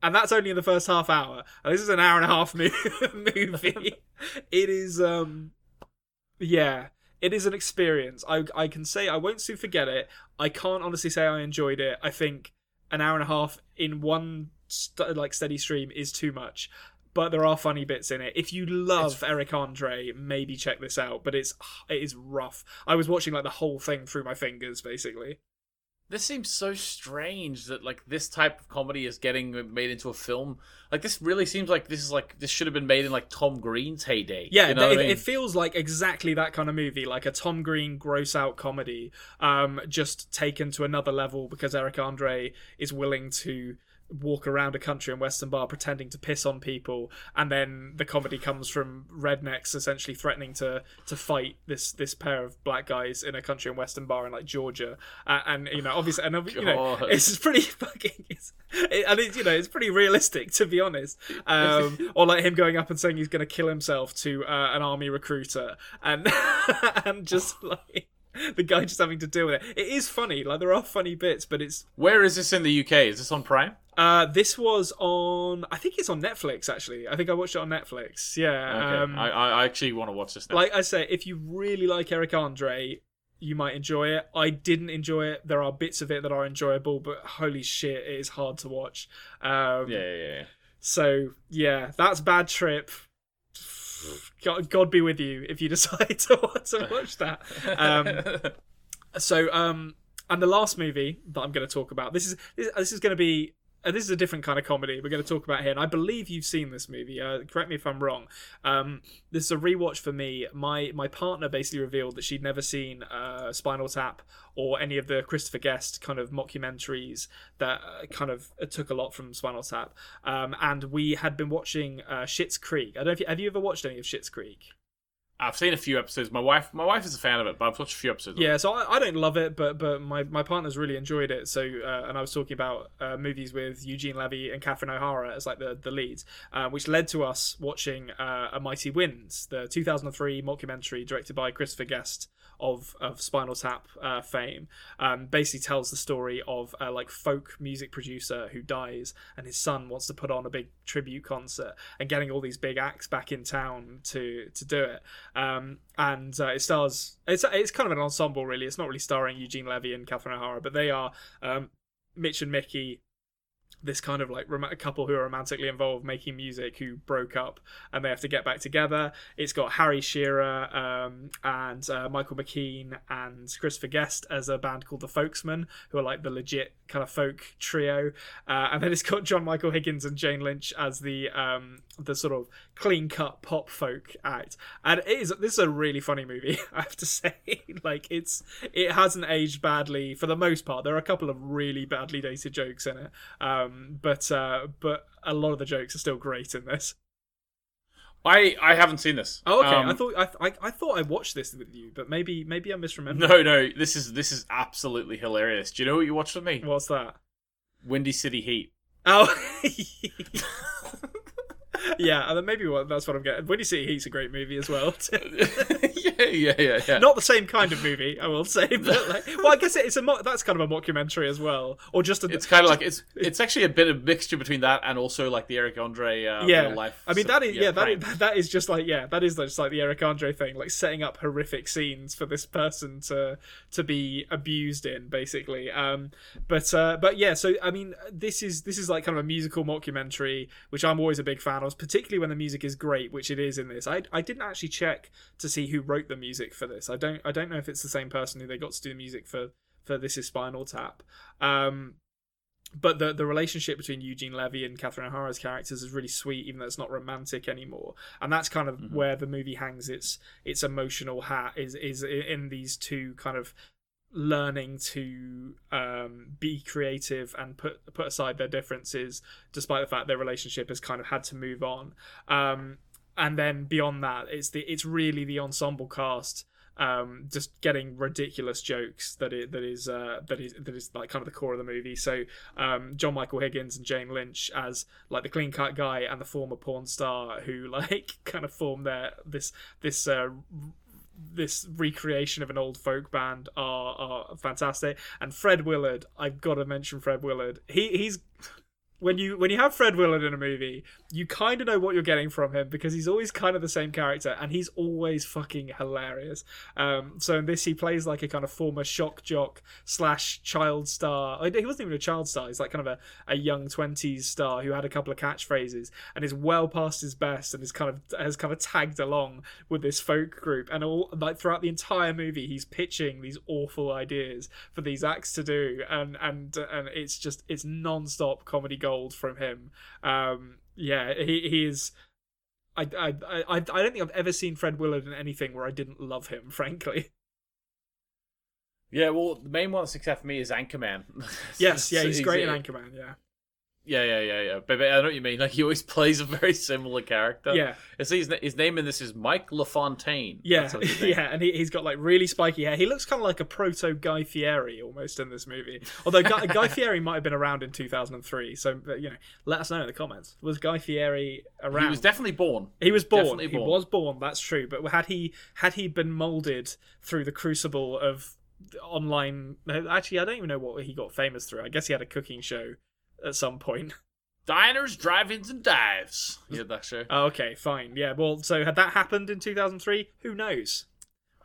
Speaker 1: and that's only in the first half hour. And this is an hour and a half mo- movie. it is, um, yeah, it is an experience. I I can say I won't soon forget it. I can't honestly say I enjoyed it. I think an hour and a half in one st- like steady stream is too much. But there are funny bits in it. If you love Eric Andre, maybe check this out. But it's it is rough. I was watching like the whole thing through my fingers, basically.
Speaker 2: This seems so strange that like this type of comedy is getting made into a film. Like this really seems like this is like this should have been made in like Tom Green's heyday.
Speaker 1: Yeah,
Speaker 2: you know
Speaker 1: it,
Speaker 2: I mean?
Speaker 1: it feels like exactly that kind of movie, like a Tom Green gross out comedy, um, just taken to another level because Eric Andre is willing to walk around a country in western bar pretending to piss on people and then the comedy comes from rednecks essentially threatening to to fight this this pair of black guys in a country in western bar in like Georgia. Uh, and you know obviously and you know
Speaker 2: God.
Speaker 1: it's pretty fucking it's, it, and it's you know it's pretty realistic to be honest. Um or like him going up and saying he's going to kill himself to uh, an army recruiter. And and just like the guy just having to deal with it it is funny like there are funny bits but it's
Speaker 2: Where is this in the UK? Is this on Prime?
Speaker 1: uh this was on i think it's on netflix actually i think i watched it on netflix yeah
Speaker 2: Okay.
Speaker 1: um
Speaker 2: I, I actually want to watch this now.
Speaker 1: like i say if you really like eric andre you might enjoy it i didn't enjoy it there are bits of it that are enjoyable but holy shit it is hard to watch um
Speaker 2: yeah, yeah, yeah.
Speaker 1: so yeah that's bad trip God, God be with you if you decide to, to watch that. Um, so, um, and the last movie that I'm going to talk about this is this, this is going to be. Uh, this is a different kind of comedy we're going to talk about here, and I believe you've seen this movie. Uh, correct me if I'm wrong. Um, this is a rewatch for me. My my partner basically revealed that she'd never seen uh, Spinal Tap or any of the Christopher Guest kind of mockumentaries that uh, kind of took a lot from Spinal Tap. Um, and we had been watching uh, Schitt's Creek. I don't know if you, have you ever watched any of Schitt's Creek?
Speaker 2: I've seen a few episodes. My wife, my wife is a fan of it, but I've watched a few episodes.
Speaker 1: Yeah, so I, I don't love it, but but my, my partner's really enjoyed it. So uh, and I was talking about uh, movies with Eugene Levy and Catherine O'Hara as like the the leads, uh, which led to us watching uh, A Mighty Winds, the 2003 mockumentary directed by Christopher Guest of of Spinal Tap uh, fame. Um, basically tells the story of a like folk music producer who dies, and his son wants to put on a big tribute concert, and getting all these big acts back in town to to do it. Um, and uh, it stars. It's it's kind of an ensemble, really. It's not really starring Eugene Levy and Catherine O'Hara, but they are um, Mitch and Mickey, this kind of like rom- couple who are romantically involved making music who broke up and they have to get back together. It's got Harry Shearer um, and uh, Michael McKean and Christopher Guest as a band called the Folksmen, who are like the legit kind of folk trio. Uh, and then it's got John Michael Higgins and Jane Lynch as the um, the sort of clean cut pop folk act. And it is this is a really funny movie, I have to say. like it's it hasn't aged badly for the most part. There are a couple of really badly dated jokes in it. Um, but uh, but a lot of the jokes are still great in this.
Speaker 2: I I haven't seen this.
Speaker 1: Oh, okay.
Speaker 2: Um,
Speaker 1: I thought I, I I thought I watched this with you, but maybe maybe I'm misremembering.
Speaker 2: no, no. This is this is absolutely hilarious. Do you know what you watched with me?
Speaker 1: What's that?
Speaker 2: Windy City Heat.
Speaker 1: Oh, yeah. And then maybe what, that's what I'm getting. Windy City Heat's a great movie as well.
Speaker 2: yeah, yeah, yeah, yeah.
Speaker 1: Not the same kind of movie, I will say. But like, well, I guess it's a mo- that's kind of a mockumentary as well, or just a.
Speaker 2: It's kind of like it's it's actually a bit of a mixture between that and also like the Eric Andre uh,
Speaker 1: yeah.
Speaker 2: real life.
Speaker 1: I mean that is yeah, that
Speaker 2: prank.
Speaker 1: is, that is just like yeah that is just like the Eric Andre thing, like setting up horrific scenes for this person to to be abused in basically. Um, but uh, but yeah, so I mean this is this is like kind of a musical mockumentary, which I'm always a big fan of, particularly when the music is great, which it is in this. I I didn't actually check to see who wrote the music for this. I don't I don't know if it's the same person who they got to do the music for for This Is Spinal Tap. Um, but the the relationship between Eugene Levy and Catherine O'Hara's characters is really sweet, even though it's not romantic anymore. And that's kind of
Speaker 2: Mm-hmm.
Speaker 1: where the movie hangs its its emotional hat is is in these two kind of learning to um, be creative and put put aside their differences, despite the fact their relationship has kind of had to move on. Um, and then beyond that, it's the it's really the ensemble cast um, just getting ridiculous jokes that it that is uh, that is that is like kind of the core of the movie. So um, John Michael Higgins and Jane Lynch as like the clean cut guy and the former porn star who like kind of form their this this. Uh, this recreation of an old folk band are, are fantastic and Fred Willard I've got to mention Fred Willard he he's when you when you have Fred Willard in a movie, you kind of know what you're getting from him because he's always kind of the same character and he's always fucking hilarious. Um, so in this, he plays like a kind of former shock jock slash child star. Oh, He wasn't even a child star. He's like kind of a, a young twenties star who had a couple of catchphrases and is well past his best and is kind of has kind of tagged along with this folk group and all like throughout the entire movie, he's pitching these awful ideas for these acts to do and and and it's just it's non-stop comedy gold from him. Um, yeah, he he is. I, I I I don't think I've ever seen Fred Willard in anything where I didn't love him. Frankly,
Speaker 2: Yeah, well, the main one that sticks out for me is Anchorman.
Speaker 1: yes, yeah, he's great in Anchorman. Yeah,
Speaker 2: Yeah, yeah, yeah, yeah. But, but I know what you mean. Like he always plays a very similar character.
Speaker 1: yeah,
Speaker 2: It's, his, his name in this is Mike LaFontaine.
Speaker 1: yeah,
Speaker 2: That's what his name-
Speaker 1: yeah, and he, he's got like really spiky hair. He looks kind of like a proto Guy Fieri almost in this movie. Although Guy, Guy Fieri might have been around in 2003, so you know, let us know in the comments. Was Guy Fieri around?
Speaker 2: He was definitely born.
Speaker 1: He was born.
Speaker 2: Definitely
Speaker 1: He
Speaker 2: born.
Speaker 1: was born. That's true. But had he had he been molded through the crucible of online? Actually, I don't even know what he got famous through. I guess he had a cooking show at some point.
Speaker 2: Diners, drive-ins, and dives. He had that show.
Speaker 1: Oh, okay, fine. Yeah. Well, so had that happened in 2003? Who knows?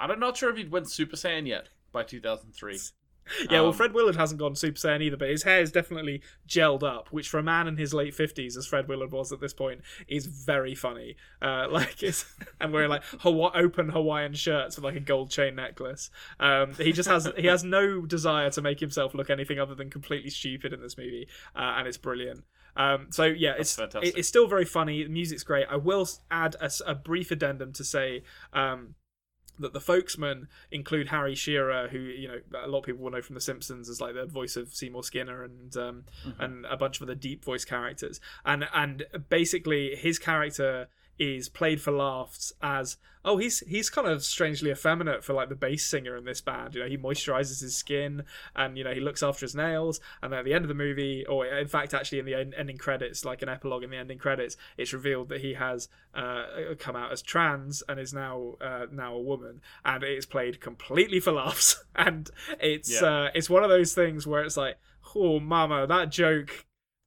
Speaker 2: I'm not sure if he'd went Super Saiyan yet by 2003.
Speaker 1: Yeah, well,
Speaker 2: Um,
Speaker 1: Fred Willard hasn't gone Super Saiyan either, but his hair is definitely gelled up, which for a man in his late fifties, as Fred Willard was at this point, is very funny. Uh, like, it's, and wearing like Hawa- open Hawaiian shirts with like a gold chain necklace. Um, he just has he has no desire to make himself look anything other than completely stupid in this movie, uh, and it's brilliant. Um, so yeah, it's
Speaker 2: fantastic.
Speaker 1: it- it's still very funny. The music's great. I will add a brief addendum to say. Um, that the folksmen include Harry Shearer, who you know a lot of people will know from The Simpsons as like the voice of Seymour Skinner and um, and a bunch of other deep voice characters, and and basically his character is played for laughs as oh he's he's kind of strangely effeminate for like the bass singer in this band. You know he moisturizes his skin and you know he looks after his nails. And then at the end of the movie or in fact actually in the en- ending credits like an epilogue in the ending credits it's revealed that he has uh, come out as trans and is now uh, now a woman. And it's played completely for laughs. And it's
Speaker 2: Yeah.
Speaker 1: uh, it's one of those things where it's like oh mama that joke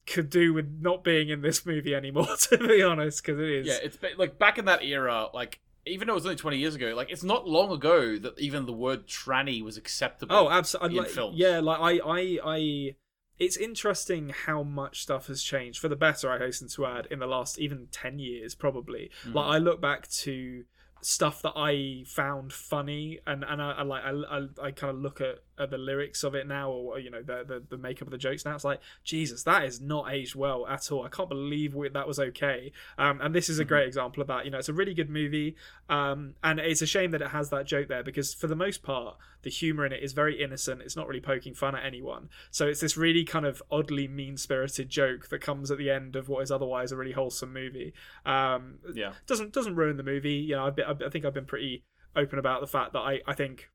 Speaker 1: could do with not being in this movie anymore to be honest because it is
Speaker 2: Yeah, it's like back in that era, like even though it was only 20 years ago, like it's not long ago that even the word tranny was acceptable.
Speaker 1: Oh, absolutely.
Speaker 2: in films.
Speaker 1: Yeah, like I, I, I. It's interesting how much stuff has changed for the better. I hasten to add in the last even ten years, probably.
Speaker 2: Mm-hmm.
Speaker 1: Like I look back to stuff that I found funny, and and I, I like I, I, I kind of look at, the lyrics of it now, or you know the, the the makeup of the jokes now. It's like Jesus, that is not aged well at all. I can't believe we, that was okay. Um, and this is a great example of that. You know, it's a really good movie, um, and it's a shame that it has that joke there because for the most part, the humor in it is very innocent. It's not really poking fun at anyone. So it's this really kind of oddly mean spirited joke that comes at the end of what is otherwise a really wholesome movie. Um,
Speaker 2: yeah.
Speaker 1: doesn't doesn't ruin the movie. You know, been, I think I've been pretty open about the fact that I I think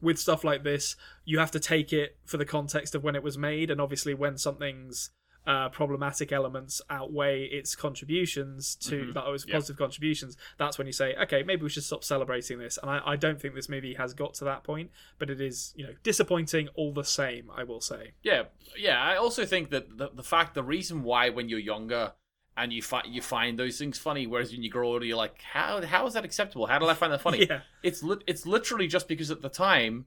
Speaker 1: with stuff like this, you have to take it for the context of when it was made, and obviously when something's uh, problematic elements outweigh its contributions to
Speaker 2: Mhm.
Speaker 1: that
Speaker 2: Yeah.
Speaker 1: positive contributions. That's when you say, okay, maybe we should stop celebrating this. And I, I don't think this movie has got to that point, but it is you know disappointing all the same. I will say.
Speaker 2: Yeah, yeah. I also think that the, the fact, the reason why when you're younger and you find you find those things funny, whereas when you grow older, you're like, how how is that acceptable? How did I find that funny?
Speaker 1: Yeah.
Speaker 2: It's lit it's literally just because at the time,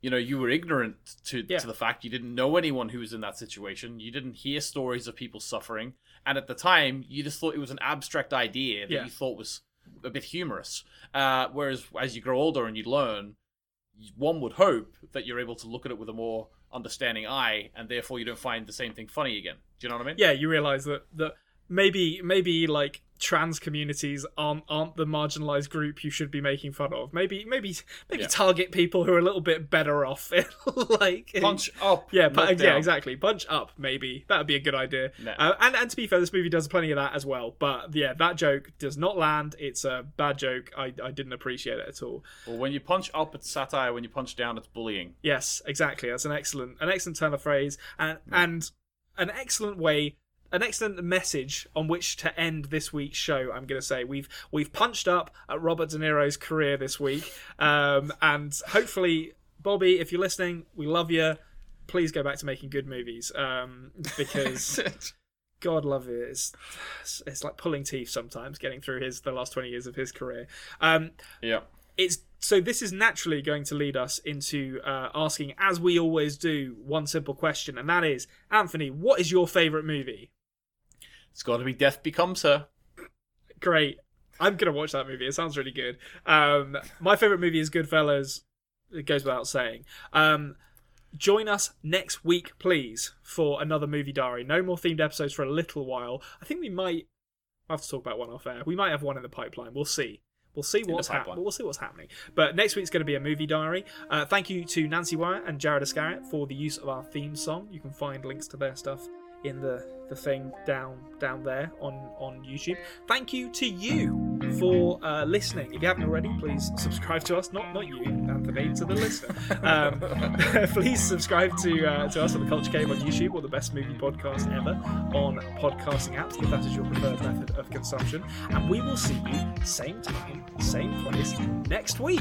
Speaker 2: you know, you were ignorant to
Speaker 1: Yeah.
Speaker 2: to the fact you didn't know anyone who was in that situation. You didn't hear stories of people suffering, and at the time, you just thought it was an abstract idea that
Speaker 1: Yeah.
Speaker 2: you thought was a bit humorous. Uh, whereas as you grow older and you learn, one would hope that you're able to look at it with a more understanding eye, and therefore you don't find the same thing funny again. Do you know what I mean?
Speaker 1: yeah, you realize that that maybe maybe like trans communities aren't aren't the marginalized group you should be making fun of. Maybe maybe maybe
Speaker 2: Yeah.
Speaker 1: target people who are a little bit better off. like
Speaker 2: Punch up.
Speaker 1: Yeah, pu- yeah,
Speaker 2: down.
Speaker 1: exactly. Punch up, maybe that would be a good idea.
Speaker 2: No.
Speaker 1: Uh, and and to be fair, this movie does plenty of that as well. But yeah, that joke does not land. It's a bad joke. I I didn't appreciate it at all.
Speaker 2: Well, when you punch up, it's satire. When you punch down, it's bullying.
Speaker 1: Yes, exactly. That's an excellent an excellent turn of phrase and and an excellent way an excellent message on which to end this week's show. I'm going to say we've we've punched up at Robert De Niro's career this week, um, and hopefully, Bobby, if you're listening, we love you. Please go back to making good movies um, because God love it. It's, it's like pulling teeth sometimes getting through his the last 20 years of his career. Um,
Speaker 2: yeah.
Speaker 1: it's so this is naturally going to lead us into uh, asking, as we always do, one simple question, and that is, Anthony, what is your favorite movie?
Speaker 2: It's got to be Death Becomes Her.
Speaker 1: Great, I'm gonna watch that movie. It sounds really good. Um, my favorite movie is Goodfellas. It goes without saying. Um, join us next week, please, for another movie diary. No more themed episodes for a little while. I think we might have to talk about one off air. We might have one in the pipeline. We'll see. We'll see what's happening. We'll see what's happening. But next week's going to be a movie diary. Uh, thank you to Nancy Wyatt and Jared Iscariot for the use of our theme song. You can find links to their stuff in the, the thing down down there on on YouTube. Thank you to you for uh, listening. If you haven't already, please subscribe to us. Not not you, Anthony, to the listener. Um, please subscribe to uh, to us on the Culture Cave on YouTube or the best movie podcast ever on podcasting apps if that is your preferred method of consumption. And we will see you same time, same place next week.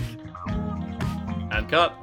Speaker 2: And cut.